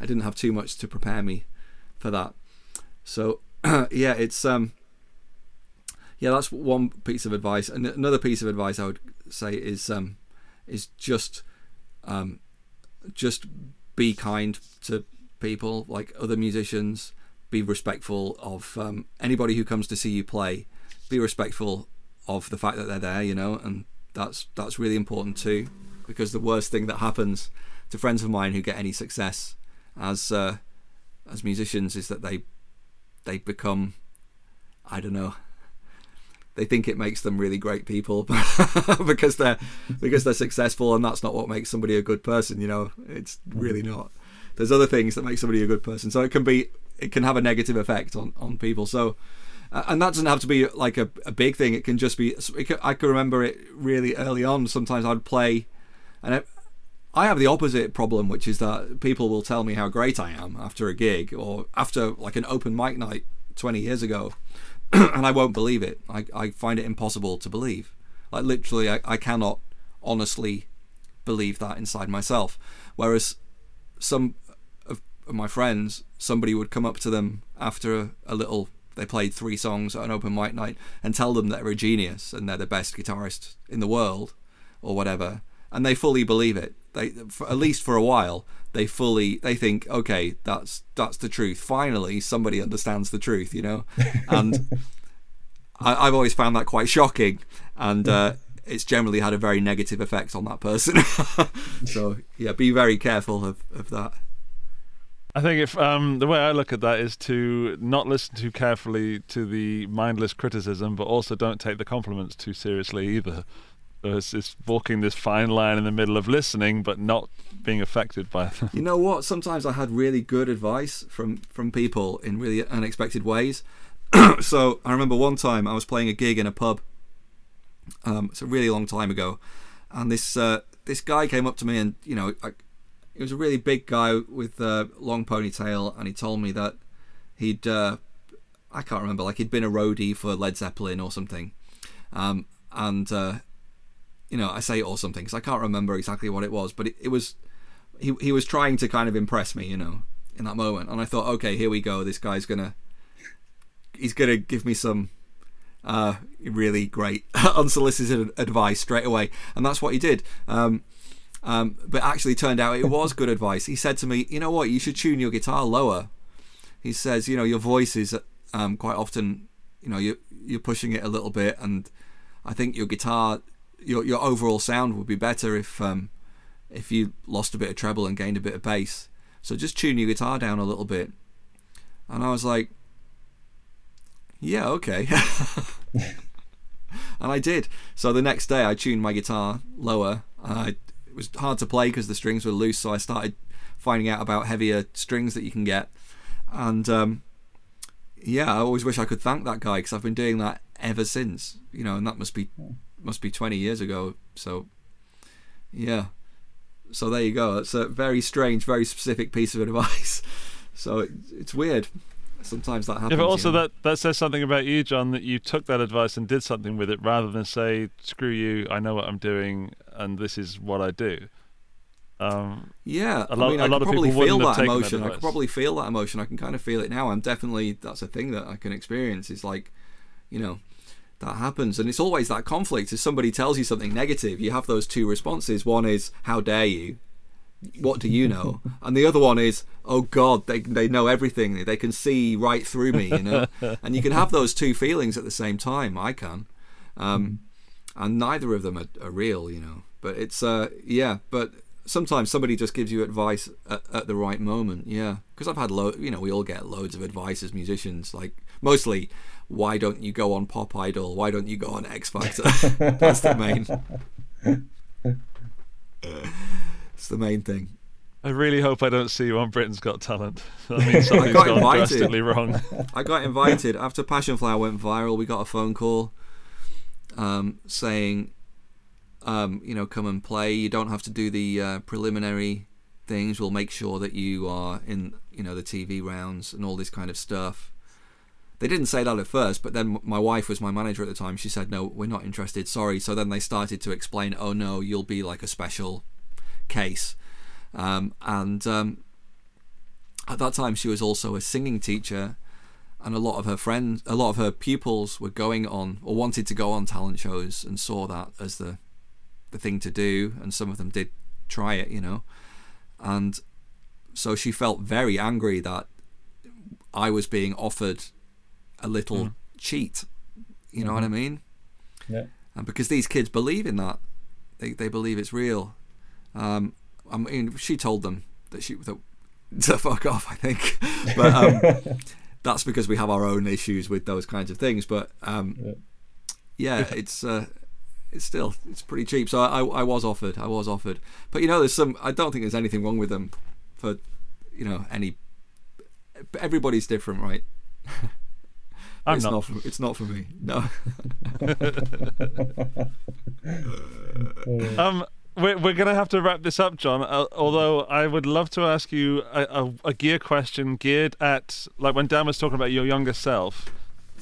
I didn't have too much to prepare me for that. So yeah, it's um yeah, that's one piece of advice. And another piece of advice I would say is um is just um just be kind to people like other musicians. Be respectful of um, anybody who comes to see you play. Be respectful of the fact that they're there you know and that's that's really important too because the worst thing that happens to friends of mine who get any success as uh, as musicians is that they they become I don't know they think it makes them really great people because they're because they're successful and that's not what makes somebody a good person you know? It's really not. There's other things that make somebody a good person. So it can be it can have a negative effect on on people. So and that doesn't have to be like a, a big thing. It can just be can, i can remember it really early on. Sometimes i'd play and it, I have the opposite problem, which is that people will tell me how great I am after a gig or after like an open mic night 20 years ago, and I won't believe it. I, I find it impossible to believe. Like literally, I, I cannot honestly believe that inside myself. Whereas some of, my friends, somebody would come up to them after a, a little, they played three songs at an open mic night and tell them that they're a genius and they're the best guitarist in the world or whatever. And they fully believe it. They, for, at least for a while, they fully they think, okay, that's that's the truth. Finally, somebody understands the truth, you know. And I, I've always found that quite shocking, and uh, it's generally had a very negative effect on that person. so yeah, be very careful of, of that. I think if um, the way I look at that is to not listen too carefully to the mindless criticism, but also don't take the compliments too seriously either. It's, it's walking this fine line in the middle of listening, but not being affected by them. You know what? Sometimes I had really good advice from from people in really unexpected ways. so I remember one time I was playing a gig in a pub. Um, it's a really long time ago, and this uh, this guy came up to me and you know he was a really big guy with a long ponytail, and he told me that he'd uh, I can't remember like he'd been a roadie for Led Zeppelin or something, um, and uh, you know I say or something because I can't remember exactly what it was, but it, it was he he was trying to kind of impress me, you know, in that moment, and I thought, okay, here we go. This guy's gonna he's gonna give me some uh, really great unsolicited advice straight away, and that's what he did. Um, um, but actually, turned out it was good advice. He said to me, "You know what? You should tune your guitar lower." He says, "You know, your voice is um, quite often, you know, you're you're pushing it a little bit, and I think your guitar, your your overall sound would be better if um, if you lost a bit of treble and gained a bit of bass. So just tune your guitar down a little bit." And I was like, yeah, okay. and I did. So the next day I tuned my guitar lower. Uh, it was hard to play because the strings were loose, so I started finding out about heavier strings that you can get. And um, yeah, I always wish I could thank that guy because I've been doing that ever since. You know, and that must be must be 20 years ago. So yeah. So there you go. It's a very strange, very specific piece of advice. So it, it's weird sometimes that happens. Yeah, but also you know? that that says something about you, Jon, that you took that advice and did something with it, rather than say, "Screw you, I know what I'm doing, and this is what I do." Um, yeah, a lot- I mean, a I lot of probably people feel that taken that emotion. I could probably feel that emotion. I can kind of feel it now. I'm definitely that's a thing that I can experience. Is like, you know, that happens, and it's always that conflict. If somebody tells you something negative, you have those two responses. One is, "How dare you." What do you know? And the other one is, oh God, they they know everything. They can see right through me, you know. and you can have those two feelings at the same time. I can, um, and neither of them are, are real, you know. But it's uh, yeah. But sometimes somebody just gives you advice at, at the right moment. Yeah, because I've had lo- you know, we all get loads of advice as musicians. Like mostly, why don't you go on Pop Idol? Why don't you go on X Factor? That's the main. it's the main thing. I really hope I don't see you on Britain's Got Talent. That means something's got gone invited. drastically wrong. I got invited after Passionflower went viral. We got a phone call um, saying, um, you know, come and play. You don't have to do the uh, preliminary things. We'll make sure that you are in, you know, the TV rounds and all this kind of stuff. They didn't say that at first, but then my wife was my manager at the time. She said, "No, we're not interested. Sorry." So then they started to explain, "Oh no, you'll be like a special case." Um, and um, at that time, she was also a singing teacher, and a lot of her friends, a lot of her pupils were going on or wanted to go on talent shows and saw that as the the thing to do, and some of them did try it, you know, and so she felt very angry that I was being offered a little cheat. You know what I mean? Yeah. and because these kids believe in that, they they believe it's real. Um, I mean, she told them that she that, to fuck off. I think, but um, that's because we have our own issues with those kinds of things. But um, Yeah. yeah, it's uh, it's still it's pretty cheap. So I, I was offered, I was offered, but you know, there's some. I don't think there's anything wrong with them for you know any. Everybody's different, right? I'm it's not. for, it's not for me. No. Um, we're, we're going to have to wrap this up, Jon. Uh, although I would love to ask you a, a, a gear question geared at, like when Dan was talking about your younger self,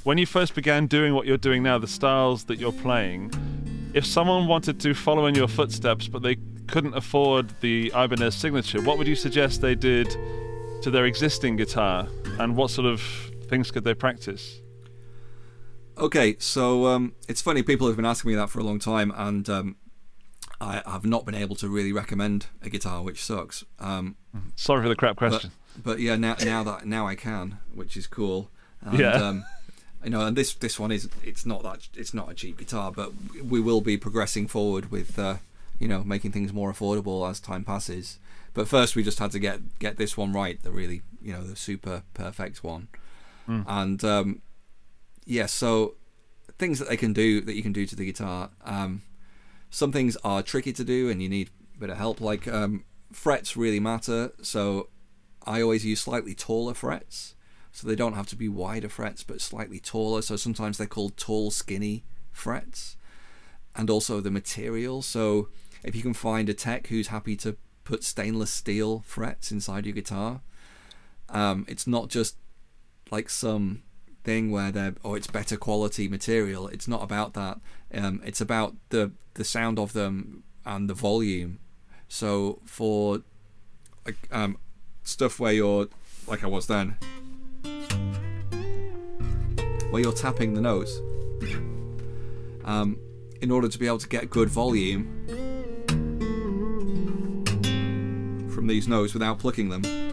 when you first began doing what you're doing now, the styles that you're playing, if someone wanted to follow in your footsteps but they couldn't afford the Ibanez signature, what would you suggest they did to their existing guitar? And what sort of things could they practice? Okay, so um, it's funny. People have been asking me that for a long time, and um, I have not been able to really recommend a guitar, which sucks. Um, Sorry for the crap question. but yeah, now now that now I can, which is cool. And, Yeah. Um, you know, and this this one is it's not that it's not a cheap guitar, but we will be progressing forward with uh, you know making things more affordable as time passes. But first, we just had to get get this one right, the really you know the super perfect one, and um, yeah, so things that they can do that you can do to the guitar. Um, some things are tricky to do and you need a bit of help. Like um, frets really matter, so I always use slightly taller frets. So they don't have to be wider frets, but slightly taller. So sometimes they're called tall, skinny frets. And also the material. So if you can find a tech who's happy to put stainless steel frets inside your guitar, um, it's not just like some thing where they're oh it's better quality material. It's not about that. Um, it's about the the sound of them and the volume. So for like um, stuff where you're like I was then, where you're tapping the notes, um, in order to be able to get good volume from these notes without plucking them.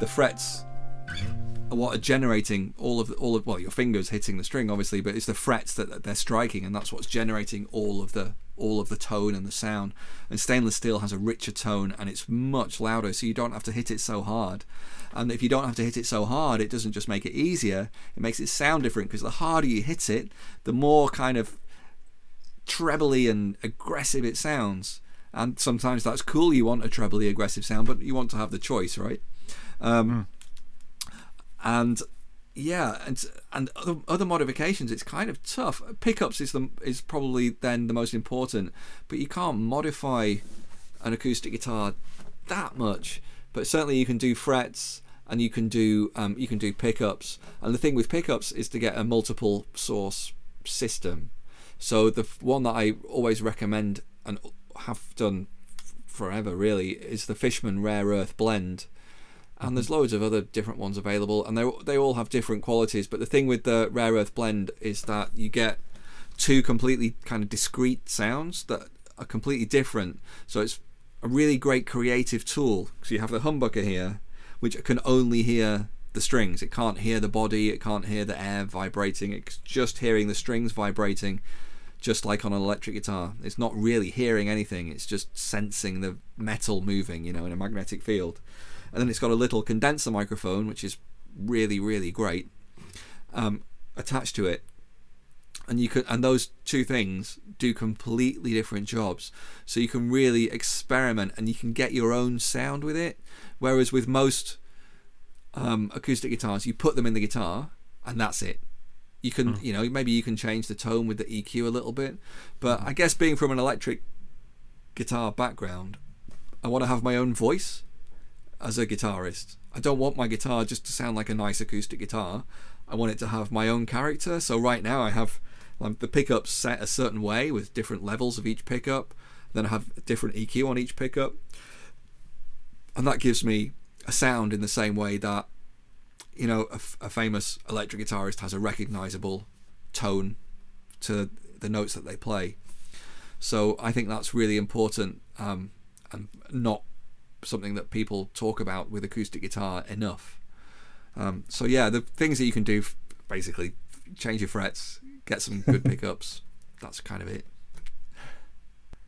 The frets are what are generating all of the, all of well your fingers hitting the string obviously, but it's the frets that that they're striking and that's what's generating all of the all of the tone and the sound. And stainless steel has a richer tone and it's much louder, so you don't have to hit it so hard. And if you don't have to hit it so hard, it doesn't just make it easier, it makes it sound different because the harder you hit it, the more kind of trebly and aggressive it sounds. And sometimes that's cool, you want a trebly aggressive sound, but you want to have the choice, right? Um, And yeah, and and other, other modifications, it's kind of tough. Pickups is the is probably then the most important, but you can't modify an acoustic guitar that much. But certainly you can do frets and you can do um, you can do pickups. And the thing with pickups is to get a multiple source system. So the one that I always recommend and have done forever really is the Fishman Rare Earth Blend. And there's loads of other different ones available, and they they all have different qualities. But the thing with the Rare Earth Blend is that you get two completely kind of discrete sounds that are completely different. So it's a really great creative tool. So you have the humbucker here, which can only hear the strings. It can't hear the body. It can't hear the air vibrating. It's just hearing the strings vibrating, just like on an electric guitar. It's not really hearing anything. It's just sensing the metal moving, you know, in a magnetic field. And then it's got a little condenser microphone, which is really, really great, um, attached to it. And you can, and those two things do completely different jobs. So you can really experiment, and you can get your own sound with it. Whereas with most um, acoustic guitars, you put them in the guitar, and that's it. You can, you know, maybe you can change the tone with the EQ a little bit, but I guess being from an electric guitar background, I want to have my own voice as a guitarist. I don't want my guitar just to sound like a nice acoustic guitar. I want it to have my own character. So right now I have um, the pickups set a certain way with different levels of each pickup. Then I have different EQ on each pickup, and that gives me a sound in the same way that you know a, f- a famous electric guitarist has a recognizable tone to the notes that they play. So I think that's really important um, and not something that people talk about with acoustic guitar enough. Um, so yeah, the things that you can do, f- basically, change your frets, get some good pickups. That's kind of it.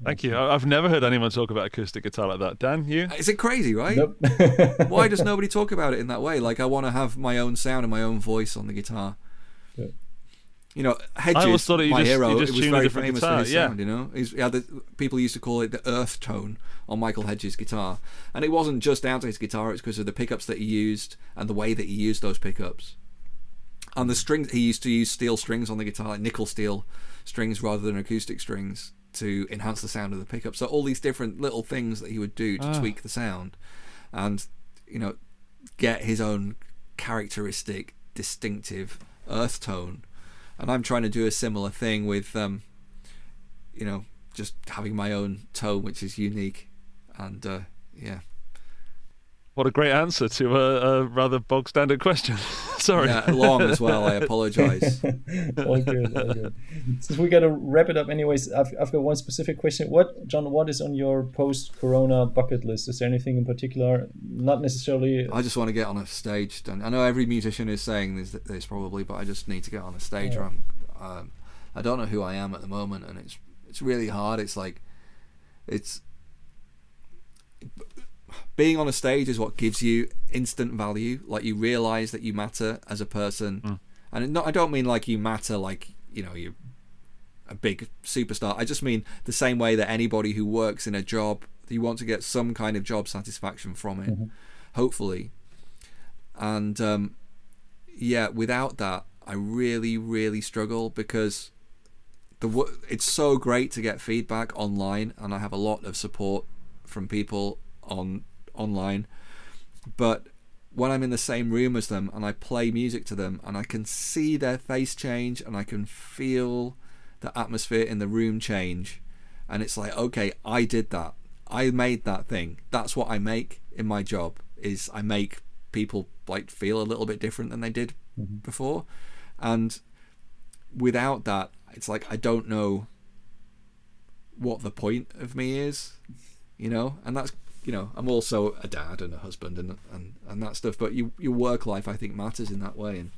Thank you. I- I've never heard anyone talk about acoustic guitar like that. Dan, you? Is it crazy, right? Nope. Why does nobody talk about it in that way? Like I want to have my own sound and my own voice on the guitar. Yeah. You know, Hedges, always thought my just- hero, just it was very famous guitar, for his yeah. sound. You know, He's, yeah, the, people used to call it the earth tone on Michael Hedges' guitar, and it wasn't just down to his guitar; it's because of the pickups that he used and the way that he used those pickups. And the strings he used to use steel strings on the guitar, like nickel steel strings rather than acoustic strings, to enhance the sound of the pickup. So all these different little things that he would do to Ah. tweak the sound, and you know, get his own characteristic, distinctive earth tone. And I'm trying to do a similar thing with, um, you know, just having my own tone, which is unique, and uh, yeah, What a great answer to a, a rather bog standard question. Sorry. yeah, long as well. I apologise. all good, all good. Since we gotta wrap it up, anyways, I've, I've got one specific question. What, Jon? What is on your post-Corona bucket list? Is there anything in particular? Not necessarily. I just want to get on a stage. Done. I know every musician is saying this, this probably, but I just need to get on a stage. Where I'm, um, I don't know who I am at the moment, and it's it's really hard. It's like, it's being on a stage is what gives you instant value. Like you realize that you matter as a person, and not, I don't mean like you matter like you know you're a big superstar. I just mean the same way that anybody who works in a job, you want to get some kind of job satisfaction from it, hopefully. And um, yeah, without that, I really, really struggle because the it's so great to get feedback online, and I have a lot of support from people on online. But when I'm in the same room as them and I play music to them, and I can see their face change, and I can feel the atmosphere in the room change, and it's like, okay, I did that. I made that thing. That's what I make in my job. Is I make people like feel a little bit different than they did mm-hmm. before, and without that, it's like I don't know what the point of me is, you know, and that's you know I'm also a dad and a husband and and and that stuff. But you, your work life, I think, matters in that way, and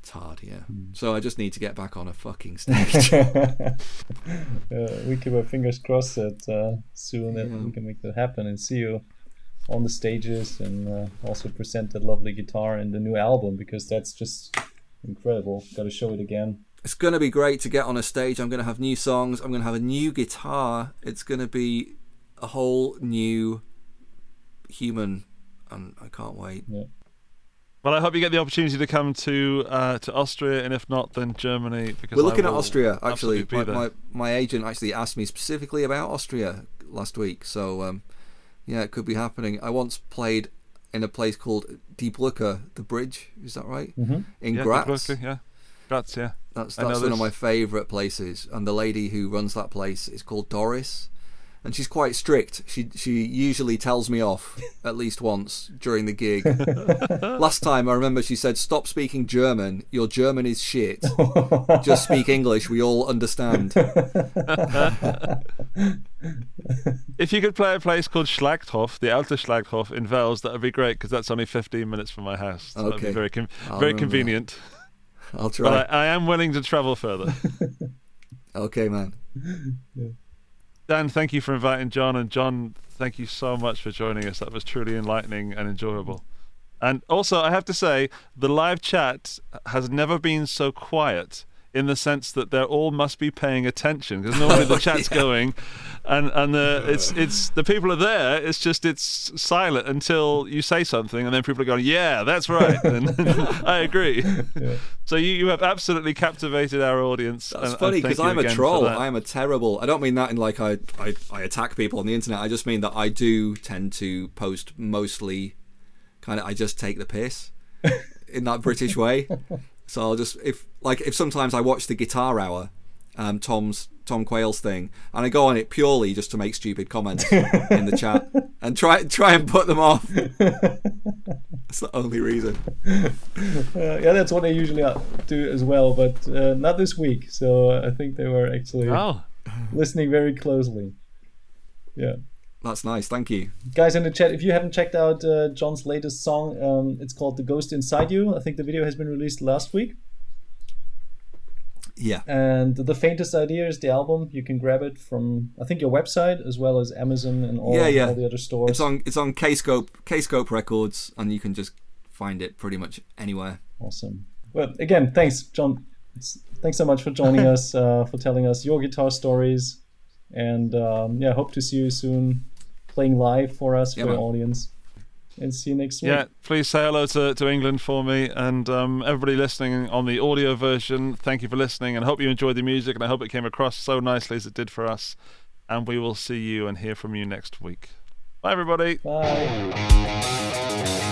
it's hard, yeah. So I just need to get back on a fucking stage. uh, we keep our fingers crossed that uh, soon that Yeah. we can make that happen and see you on the stages and uh, also present that lovely guitar and the new album because that's just incredible. Got to show it again. it's going to be great to get on a stage. I'm going to have new songs. I'm going to have a new guitar. It's going to be a whole new human, and I can't wait. Well, I hope you get the opportunity to come to uh, to Austria, and if not, then Germany. Because We're looking at Austria actually. My, my my agent actually asked me specifically about Austria last week, so um, yeah, it could be happening. I once played in a place called Die Brücke, the bridge. Is that right? Mm-hmm. In yeah, Graz. Brooklyn, yeah, Graz, yeah. That's that's one of my favourite places, and the lady who runs that place is called Doris, and she's quite strict. She she usually tells me off at least once during the gig. Last time I remember she said, "Stop speaking German. Your German is shit. Just speak English. We all understand." If you could play a place called Schlachthof, the Alte Schlachthof in Wels, that would be great because that's only 15 minutes from my house. So That'd Okay. be very con- I'll very remember that. convenient. I'll try. But I, I am willing to travel further. Okay, man. Dan, thank you for inviting Jon, and Jon, thank you so much for joining us. That was truly enlightening and enjoyable. And also, I have to say, the live chat has never been so quiet in the sense that they all must be paying attention because normally the oh, chat's going, and and the it's it's the people are there. It's just it's silent until you say something, and then people are going, "Yeah, that's right," and I agree. So you, you have absolutely captivated our audience. That's and- funny because I'm a troll. I'm a terrible. I don't mean that in like I, I I attack people on the internet. I just mean that I do tend to post mostly, kind of. I just take the piss in that British way. So I'll just if like if sometimes I watch the Guitar Hour, um, Tom's Tom Quayle's thing, and I go on it purely just to make stupid comments in the chat and try try and put them off. That's the only reason. Uh, yeah, that's what I usually uh, do as well, but uh, not this week. So I think they were actually Oh, listening very closely. Yeah. That's nice. Thank you. Guys in the chat, if you haven't checked out uh, Jon's latest song, um, it's called The Ghost Inside You. I think the video has been released last week. Yeah. And The Faintest Idea is the album. You can grab it from, I think, your website as well as Amazon and all, Yeah, yeah. all the other stores. It's on it's on Kscope Kscope Records, and you can just find it pretty much anywhere. Awesome. Well, again, thanks, John. Thanks so much for joining us, uh, for telling us your guitar stories. And um, yeah, hope to see you soon playing live for us, Yeah, for man. our audience. And see you next week. Yeah, please say hello to, to England for me and um, everybody listening on the audio version. Thank you for listening and I hope you enjoyed the music and I hope it came across so nicely as it did for us. And we will see you and hear from you next week. Bye, everybody. Bye.